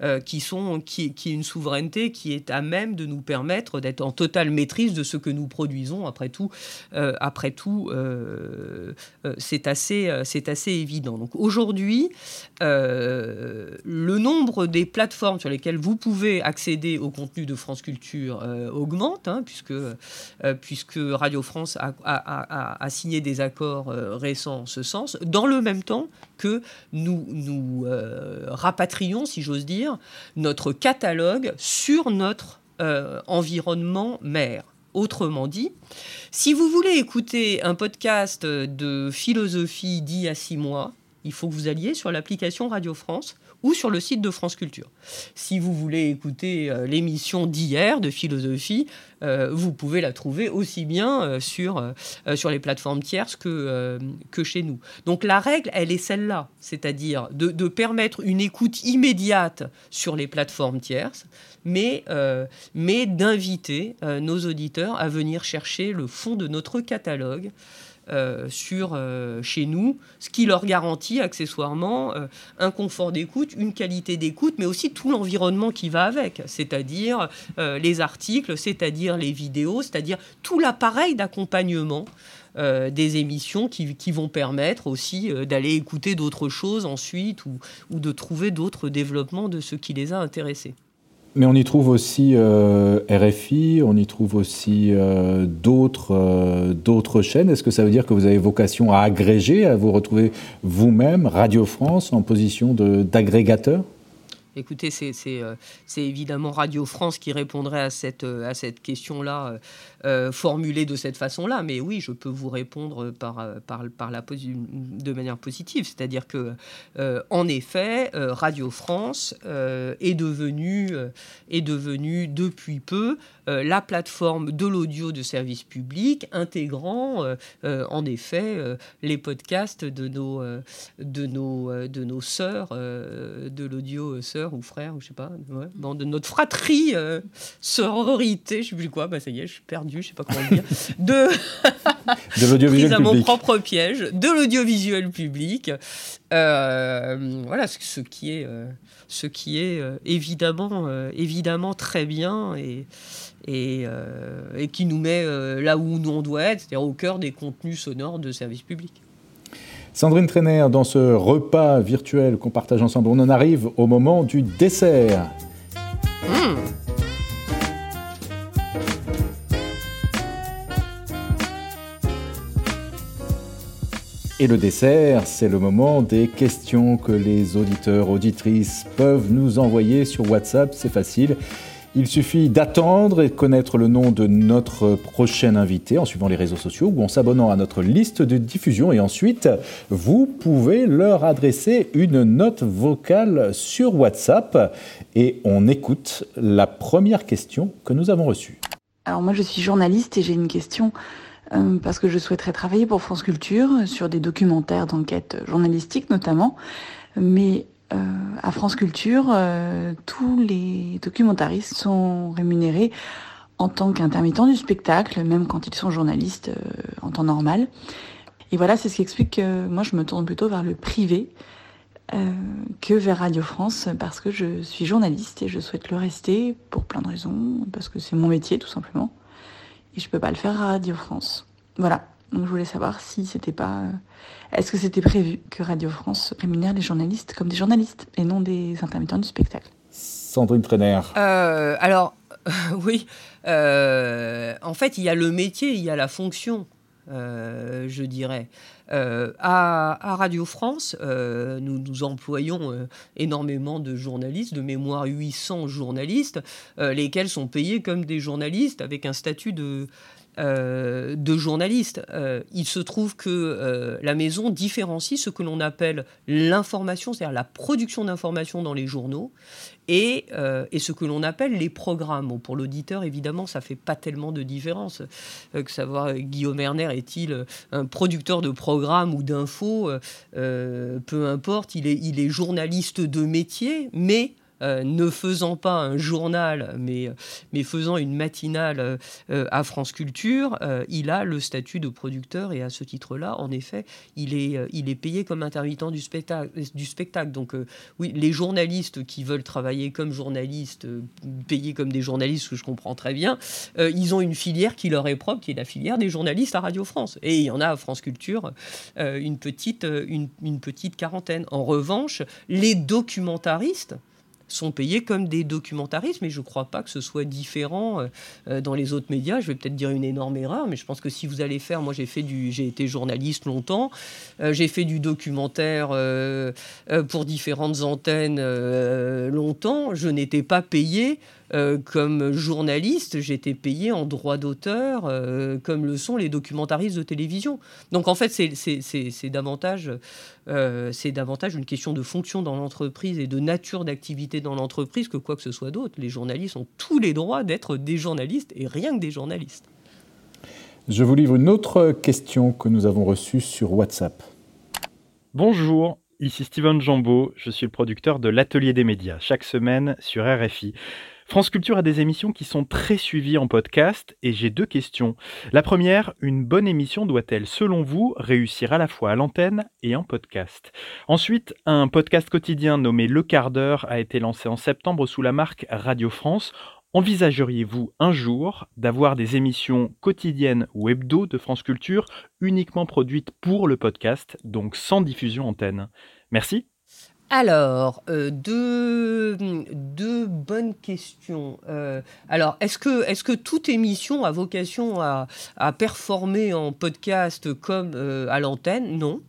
Euh, qui, sont, qui, est une souveraineté qui est à même de nous permettre d'être en totale maîtrise de ce que nous produisons. Après tout, euh, après tout euh, c'est assez, c'est assez évident. Donc aujourd'hui, le nombre des plateformes sur lesquelles vous pouvez accéder au contenu de France Culture augmente, hein, puisque, puisque Radio France a, signé des accords récents en ce sens, dans le même temps que nous, nous rapatrions, si j'ose dire, notre catalogue sur notre euh, environnement mère. Autrement dit, si vous voulez écouter un podcast de philosophie d'il y a six mois, il faut que vous alliez sur l'application Radio France ou sur le site de France Culture. Si vous voulez écouter euh, l'émission d'hier de philosophie, euh, vous pouvez la trouver aussi bien euh, sur, sur les plateformes tierces que, que chez nous. Donc la règle, elle est celle-là, c'est-à-dire de, de, permettre une écoute immédiate sur les plateformes tierces, mais, mais d'inviter nos auditeurs à venir chercher le fond de notre catalogue. Euh, sur, euh, chez nous, ce qui leur garantit accessoirement euh, un confort d'écoute, une qualité d'écoute, mais aussi tout l'environnement qui va avec, c'est-à-dire les articles, c'est-à-dire les vidéos, c'est-à-dire tout l'appareil d'accompagnement. des émissions qui, vont permettre aussi d'aller écouter d'autres choses ensuite ou de trouver d'autres développements de ce qui les a intéressés.
Mais on y trouve aussi euh, RFI, on y trouve aussi euh, d'autres, euh, d'autres chaînes. Est-ce que ça veut dire que vous avez vocation à agréger, à vous retrouver vous-même, Radio France, en position d'agrégateur?
Écoutez, c'est évidemment Radio France qui répondrait à cette, cette question-là euh, formulé de cette façon-là. Mais oui, je peux vous répondre euh, de manière positive. C'est-à-dire que, euh, en effet, Radio France est devenue est devenu depuis peu la plateforme de l'audio de service public, intégrant en effet les podcasts de nos, de de sœurs, de l'audio sœurs ou frères, ou je sais pas, dans de notre fratrie, sororité, je sais plus quoi, bah ça y est, je suis perdu, je sais pas comment le dire, de,
de l'audiovisuel
à mon propre piège, de l'audiovisuel public. voilà, ce, qui est, ce qui est évidemment, évidemment très bien et, et, et qui nous met là où nous on doit être, c'est-à-dire au cœur des contenus sonores de service public.
Sandrine Trainer, dans ce repas virtuel qu'on partage ensemble, on en arrive au moment du dessert. Et le dessert, c'est le moment des questions que les auditeurs, auditrices peuvent nous envoyer sur WhatsApp. C'est facile. Il suffit d'attendre et de connaître le nom de notre prochain invité en suivant les réseaux sociaux ou en s'abonnant à notre liste de diffusion. Et ensuite, vous pouvez leur adresser une note vocale sur WhatsApp. Et on écoute la première question que nous avons reçue.
Alors moi, je suis journaliste et j'ai une question euh, parce que je souhaiterais travailler pour France Culture sur des documentaires d'enquête journalistique notamment. Mais euh, à France Culture, euh, tous les documentaristes sont rémunérés en tant qu'intermittents du spectacle, même quand ils sont journalistes euh, en temps normal. Et voilà, c'est ce qui explique que moi, je me tourne plutôt vers le privé que vers Radio France, parce que je suis journaliste et je souhaite le rester pour plein de raisons, parce que c'est mon métier tout simplement, et je peux pas le faire à Radio France. Voilà. Donc je voulais savoir si c'était pas. Euh, est-ce que c'était prévu que Radio France rémunère les journalistes comme des journalistes et non des intermittents du spectacle?
Sandrine Trainer.
Euh, alors, *laughs* oui. Euh, en fait, il y a le métier, il y a la fonction, je dirais. À, à, Radio France, nous, nous employons énormément de journalistes, de mémoire 800 journalistes, lesquels sont payés comme des journalistes avec un statut de, euh, de journalistes. Euh, il se trouve que euh, la maison différencie ce que l'on appelle l'information, c'est-à-dire la production d'informations dans les journaux, et, ce que l'on appelle les programmes. pour l'auditeur, évidemment, ça fait pas tellement de différence. que savoir Guillaume Erner est-il un producteur de programmes ou d'infos, peu importe, il est journaliste de métier, mais euh, ne faisant pas un journal, mais, mais faisant une matinale euh, à France Culture, euh, il a le statut de producteur et à ce titre-là, en effet, il est, il est payé comme intermittent du spectacle. Donc oui, les journalistes qui veulent travailler comme journalistes, payés comme des journalistes, que je comprends très bien, ils ont une filière qui leur est propre, qui est la filière des journalistes à Radio France. Et il y en a à France Culture une, petite, une, une petite quarantaine. En revanche, les documentaristes, sont payés comme des documentaristes, mais je ne crois pas que ce soit différent euh, euh, dans les autres médias. Je vais peut-être dire une énorme erreur, mais je pense que si vous allez faire, moi j'ai fait du, j'ai été journaliste longtemps, euh, j'ai fait du documentaire pour différentes antennes longtemps, je n'étais pas payé euh, comme journaliste, j'étais payé en droit d'auteur, euh, comme le sont les documentaristes de télévision. Donc en fait, c'est davantage, euh, davantage une question de fonction dans l'entreprise et de nature d'activité dans l'entreprise que quoi que ce soit d'autre. Les journalistes ont tous les droits d'être des journalistes et rien que des journalistes.
Je vous livre une autre question que nous avons reçue sur WhatsApp.
Bonjour, ici Steven Jambeau, je suis le producteur de l'Atelier des médias, chaque semaine sur RFI. France Culture a des émissions qui sont très suivies en podcast et j'ai deux questions. La première, une bonne émission doit-elle, selon vous, réussir à la fois à l'antenne et en podcast? Ensuite, un podcast quotidien nommé Le Quart d'heure a été lancé en septembre sous la marque Radio France. Envisageriez-vous un jour d'avoir des émissions quotidiennes ou hebdo de France Culture uniquement produites pour le podcast, donc sans diffusion antenne? Merci.
Alors, euh, deux, bonnes questions. Euh, alors, est-ce que, est que toute émission a vocation à, performer en podcast comme euh, à l'antenne? Non.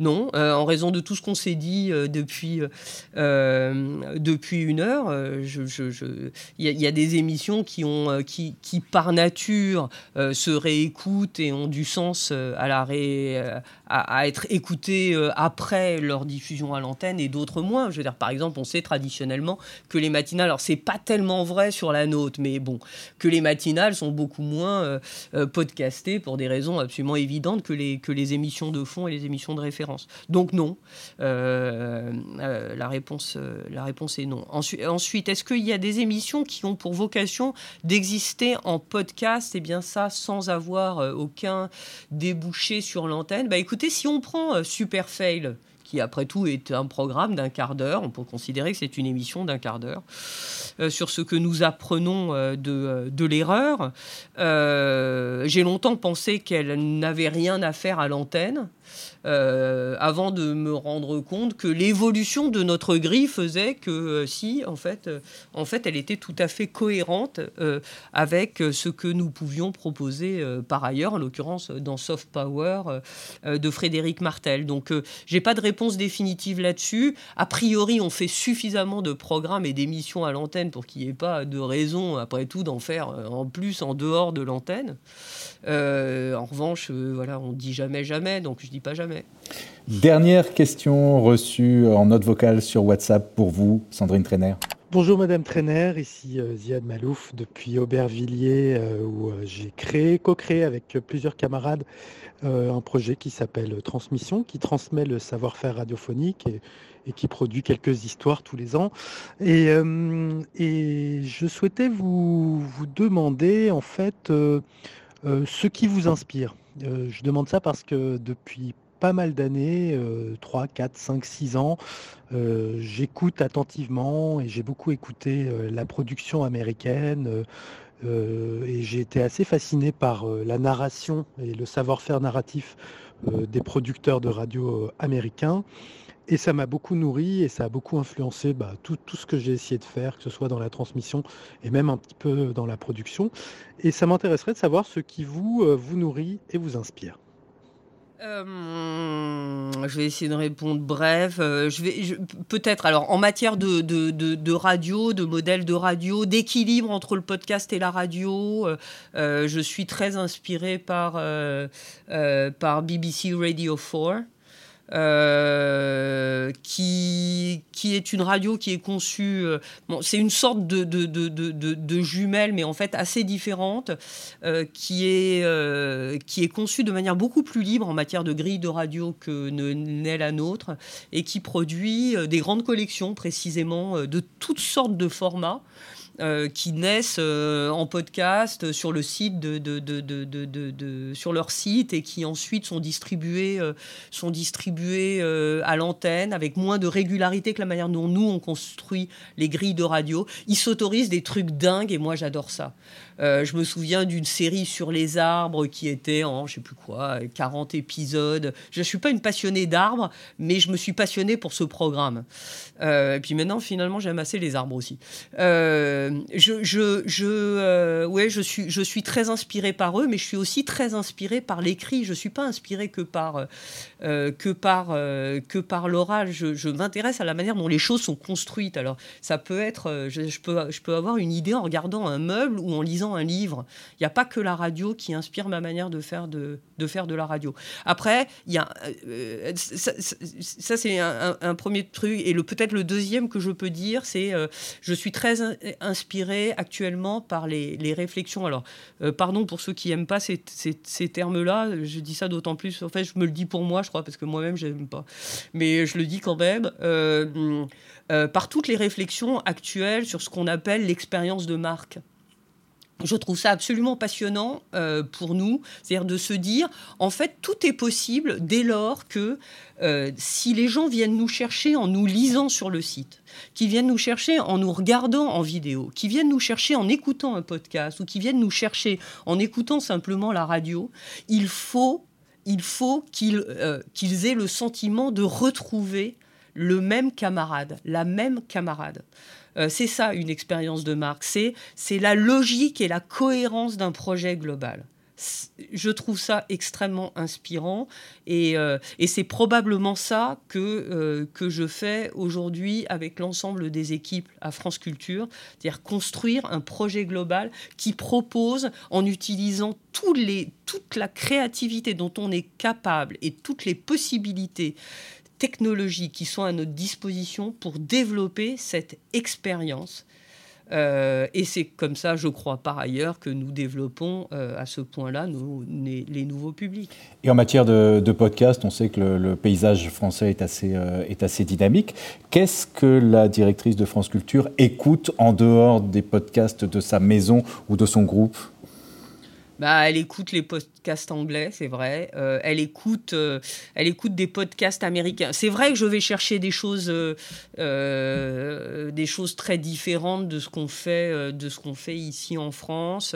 Non, en raison de tout ce qu'on s'est dit depuis, depuis une heure, il y, a des émissions qui, ont, qui, qui par nature se réécoutent et ont du sens à, la à, être écoutées après leur diffusion à l'antenne et d'autres moins. Je veux dire, par exemple, on sait traditionnellement que les matinales, alors c'est pas tellement vrai sur la nôtre, mais bon, que les matinales sont beaucoup moins podcastées pour des raisons absolument évidentes que les, que les émissions de fond et les émissions de référence. Donc non. la, réponse, la réponse est non. Ensuite, est-ce qu'il y a des émissions qui ont pour vocation d'exister en podcast? Et eh bien ça, sans avoir aucun débouché sur l'antenne. Bah écoutez, si on prend Super Fail, qui après tout est un programme d'un quart d'heure. On peut considérer que c'est une émission d'un quart d'heure euh, sur ce que nous apprenons euh, euh, de l'erreur. J'ai longtemps pensé qu'elle n'avait rien à faire à l'antenne. Euh, avant de me rendre compte que l'évolution de notre grille faisait que euh, si, en fait, euh, en fait, elle était tout à fait cohérente avec ce que nous pouvions proposer par ailleurs, en l'occurrence dans Soft Power de Frédéric Martel. Donc, j'ai pas de réponse définitive là-dessus. A priori, on fait suffisamment de programmes et d'émissions à l'antenne pour qu'il n'y ait pas de raison, après tout, d'en faire en plus en dehors de l'antenne. en revanche, voilà, on dit jamais jamais, donc je dis pas jamais.
Dernière question reçue en note vocale sur WhatsApp pour vous, Sandrine Trainer.
Bonjour Madame Trainer, ici euh, Ziad Malouf depuis Aubervilliers euh, où euh, j'ai créé, co-créé avec plusieurs camarades un projet qui s'appelle Transmission, qui transmet le savoir-faire radiophonique et, qui produit quelques histoires tous les ans. Et, et je souhaitais vous, vous, demander en fait ce qui vous inspire. Je demande ça parce que depuis pas mal d'années, 3, 4, 5, 6 ans. Euh, j'écoute attentivement et j'ai beaucoup écouté euh, la production américaine. Euh, et j'ai été assez fasciné par la narration et le savoir-faire narratif des producteurs de radio américains. Et ça m'a beaucoup nourri et ça a beaucoup influencé bah, tout, tout, ce que j'ai essayé de faire, que ce soit dans la transmission et même un petit peu dans la production. Et ça m'intéresserait de savoir ce qui vous, vous nourrit et vous inspire.
Euh, je vais essayer de répondre bref. Euh, je vais peut-être alors en matière de, de, de, radio, de modèle de radio, d'équilibre entre le podcast et la radio. Euh, je suis très inspiré par par BBC Radio 4. Euh, qui, qui est une radio qui est conçue. Euh, c'est une sorte de, de, de, de, jumelle, mais en fait assez différente, euh, qui, est, qui est conçue de manière beaucoup plus libre en matière de grille de radio que n'est la nôtre, et qui produit des grandes collections précisément de toutes sortes de formats. Euh, qui naissent euh, en podcast sur le site de, sur leur site et qui ensuite sont distribués, euh, sont distribués à l'antenne avec moins de régularité que la manière dont nous on construit les grilles de radio. Ils s'autorisent des trucs dingues et moi j'adore ça. Euh, je me souviens d'une série sur les arbres qui était en, je sais plus quoi, 40 épisodes. Je suis pas une passionnée d'arbres, mais je me suis passionnée pour ce programme. Euh, et puis maintenant, finalement, j'aime assez les arbres aussi. Euh, je, je, je, ouais, je, suis, très inspirée par eux, mais je suis aussi très inspirée par l'écrit. Je ne suis pas inspirée que par, que par, que par l'oral. Je, m'intéresse à la manière dont les choses sont construites. Alors, ça peut être, je, peux, je peux avoir une idée en regardant un meuble ou en lisant un livre. Il n'y a pas que la radio qui inspire ma manière de faire de, de faire de la radio. Après, y a, euh, ça, c'est un, premier truc. Et peut-être le deuxième que je peux dire, c'est euh, je suis très inspiré actuellement par les, réflexions. Alors, euh, pardon pour ceux qui n'aiment pas ces, ces, termes-là, je dis ça d'autant plus. En fait, je me le dis pour moi, je crois, parce que moi-même, je n'aime pas. Mais je le dis quand même. par toutes les réflexions actuelles sur ce qu'on appelle l'expérience de marque je trouve ça absolument passionnant euh, pour nous, c'est-à-dire de se dire, en fait, tout est possible dès lors que euh, si les gens viennent nous chercher en nous lisant sur le site, qui viennent nous chercher en nous regardant en vidéo, qui viennent nous chercher en écoutant un podcast ou qui viennent nous chercher en écoutant simplement la radio, il faut, il faut qu'ils euh, qu'ils aient le sentiment de retrouver le même camarade, la même camarade. Euh, c'est ça une expérience de marque, c'est la logique et la cohérence d'un projet global. Je trouve ça extrêmement inspirant et, euh, c'est probablement ça que, euh, que je fais aujourd'hui avec l'ensemble des équipes à France Culture, c'est-à-dire construire un projet global qui propose, en utilisant les, toute la créativité dont on est capable et toutes les possibilités technologies qui sont à notre disposition pour développer cette expérience Euh, et c'est comme ça, je crois par ailleurs, que nous développons euh, à ce point-là les, nouveaux publics.
Et en matière de, podcast, on sait que le, paysage français euh, est assez dynamique. Qu'est-ce que la directrice de France Culture écoute en dehors des podcasts de sa maison ou de son groupe?
Bah, elle écoute les podcasts anglais, c'est vrai. Euh, elle, écoute, euh, elle écoute des podcasts américains. C'est vrai que je vais chercher des choses, euh, des choses très différentes de ce qu'on fait, de ce qu'on fait ici en France.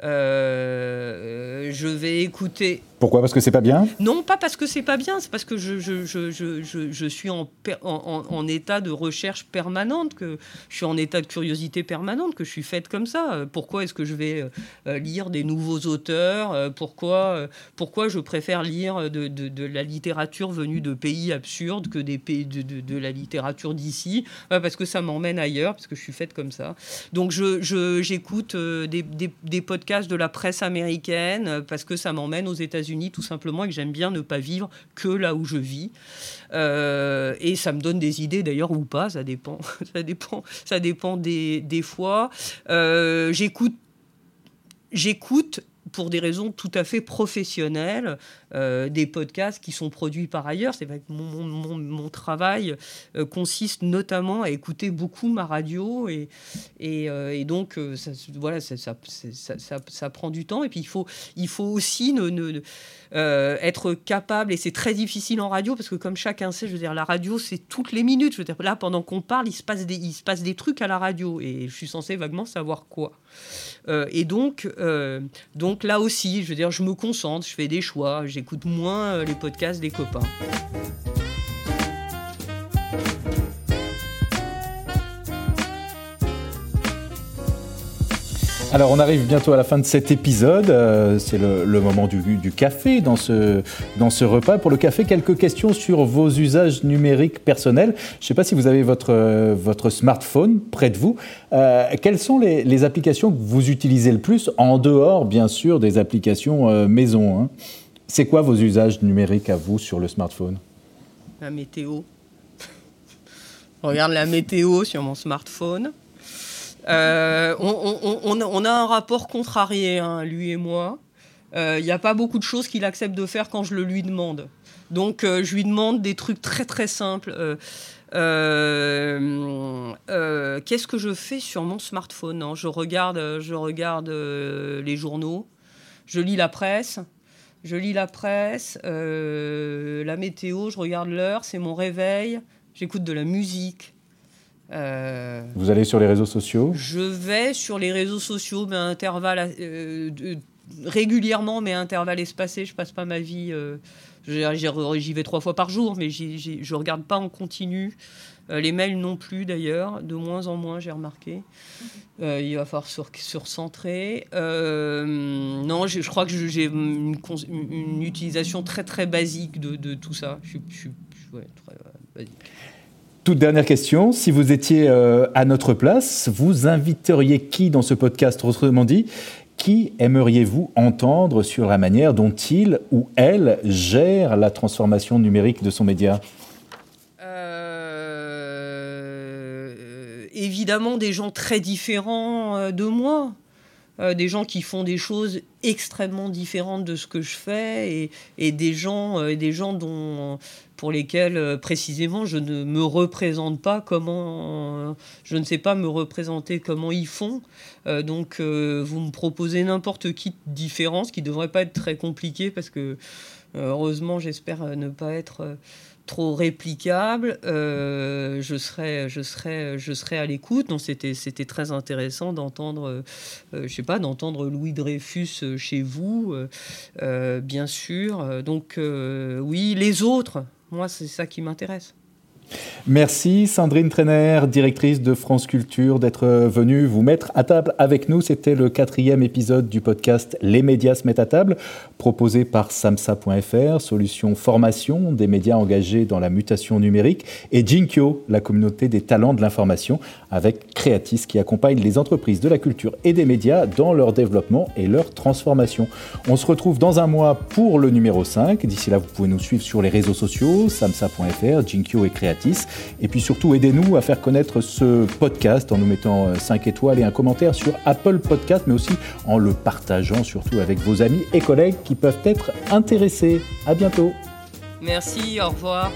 je vais écouter.
Pourquoi? Parce que c'est pas bien?
Non, pas parce que c'est pas bien. C'est parce que je, je, je, je suis en, en, en, état de recherche permanente, que je suis en état de curiosité permanente, que je suis faite comme ça. Pourquoi est-ce que je vais lire des nouveaux auteurs, euh, pourquoi, euh, pourquoi je préfère lire de, la littérature venue de pays absurdes que des pays de, la littérature d'ici, parce que ça m'emmène ailleurs, parce que je suis faite comme ça. Donc je, j'écoute euh, des, des, podcasts de la presse américaine, parce que ça m'emmène aux États-Unis tout simplement, et que j'aime bien ne pas vivre que là où je vis. et ça me donne des idées d'ailleurs ou pas, ça dépend, *laughs* ça dépend, ça dépend des, des fois. j'écoute j'écoute pour des raisons tout à fait professionnelles, euh, des podcasts qui sont produits par ailleurs. C'est vrai que mon, travail euh, consiste notamment à écouter beaucoup ma radio et, et, euh, donc ça, voilà, ça, ça, ça, prend du temps. Et puis il faut, il faut aussi ne être capable, et c'est très difficile en radio parce que comme chacun sait, je veux dire, la radio c'est toutes les minutes. Je veux dire, là, pendant qu'on parle, il se, passe des, il se passe des trucs à la radio et je suis censé vaguement savoir quoi. et donc, donc là aussi, je veux dire, je me concentre, je fais des choix, j'écoute moins euh, les podcasts des copains.
Alors on arrive bientôt à la fin de cet épisode, euh, c'est le, moment du, café dans ce, dans ce repas. Pour le café, quelques questions sur vos usages numériques personnels. Je ne sais pas si vous avez votre, votre smartphone près de vous. Euh, quelles sont les, applications que vous utilisez le plus, en dehors bien sûr des applications euh, maison hein? C'est quoi vos usages numériques à vous sur le smartphone?
La météo. *laughs* regarde la météo sur mon smartphone. Euh, on, a un rapport contrarié, hein, lui et moi. Il euh, n'y a pas beaucoup de choses qu'il accepte de faire quand je le lui demande. Donc euh, je lui demande des trucs très très simples. Qu'est-ce que je fais sur mon smartphone? Je regarde, je regarde les journaux, je lis la presse, je lis la presse, la météo, je regarde l'heure, c'est mon réveil, j'écoute de la musique.
Euh, Vous allez sur les réseaux sociaux
Je vais sur les réseaux sociaux, mais à intervalles euh, régulièrement, mais à intervalles espacés. Je passe pas ma vie. Euh, j'y vais trois fois par jour, mais je ne regarde pas en continu. les mails non plus d'ailleurs, de moins en moins, j'ai remarqué. il va falloir sur, surcentrer. non, je, crois que j'ai une, utilisation très très basique de, tout ça. Je, suis très basique.
Toute dernière question, si vous étiez euh, à notre place, vous inviteriez qui dans ce podcast? Autrement dit, qui aimeriez-vous entendre sur la manière dont il ou elle gère la transformation numérique de son média?
Euh, Évidemment, des gens très différents euh, de moi. Des gens qui font des choses extrêmement différentes de ce que je fais et, des gens, des gens dont, pour lesquels euh, précisément je ne me représente pas comment, euh, je ne sais pas me représenter comment ils font. Euh, donc vous me proposez n'importe qui différence qui devrait pas être très compliqué parce que heureusement j'espère ne pas être trop réplicable, je serai, je serai, je serai à l'écoute. C'était, c'était très intéressant d'entendre, je sais pas, d'entendre Louis Dreyfus chez vous, bien sûr. Donc oui, les autres, moi, c'est ça qui m'intéresse.
Merci Sandrine Trainer, directrice de France Culture, d'être venue vous mettre à table avec nous. C'était le quatrième épisode du podcast Les médias se mettent à table, proposé par samsa.fr, solution formation des médias engagés dans la mutation numérique, et Jinkyo, la communauté des talents de l'information, avec Creatis qui accompagne les entreprises de la culture et des médias dans leur développement et leur transformation. On se retrouve dans un mois pour le numéro 5. D'ici là, vous pouvez nous suivre sur les réseaux sociaux, samsa.fr, Jinkyo et Creatis Et puis surtout, aidez-nous à faire connaître ce podcast en nous mettant 5 étoiles et un commentaire sur Apple Podcast, mais aussi en le partageant surtout avec vos amis et collègues qui peuvent être intéressés. À bientôt.
Merci, au revoir.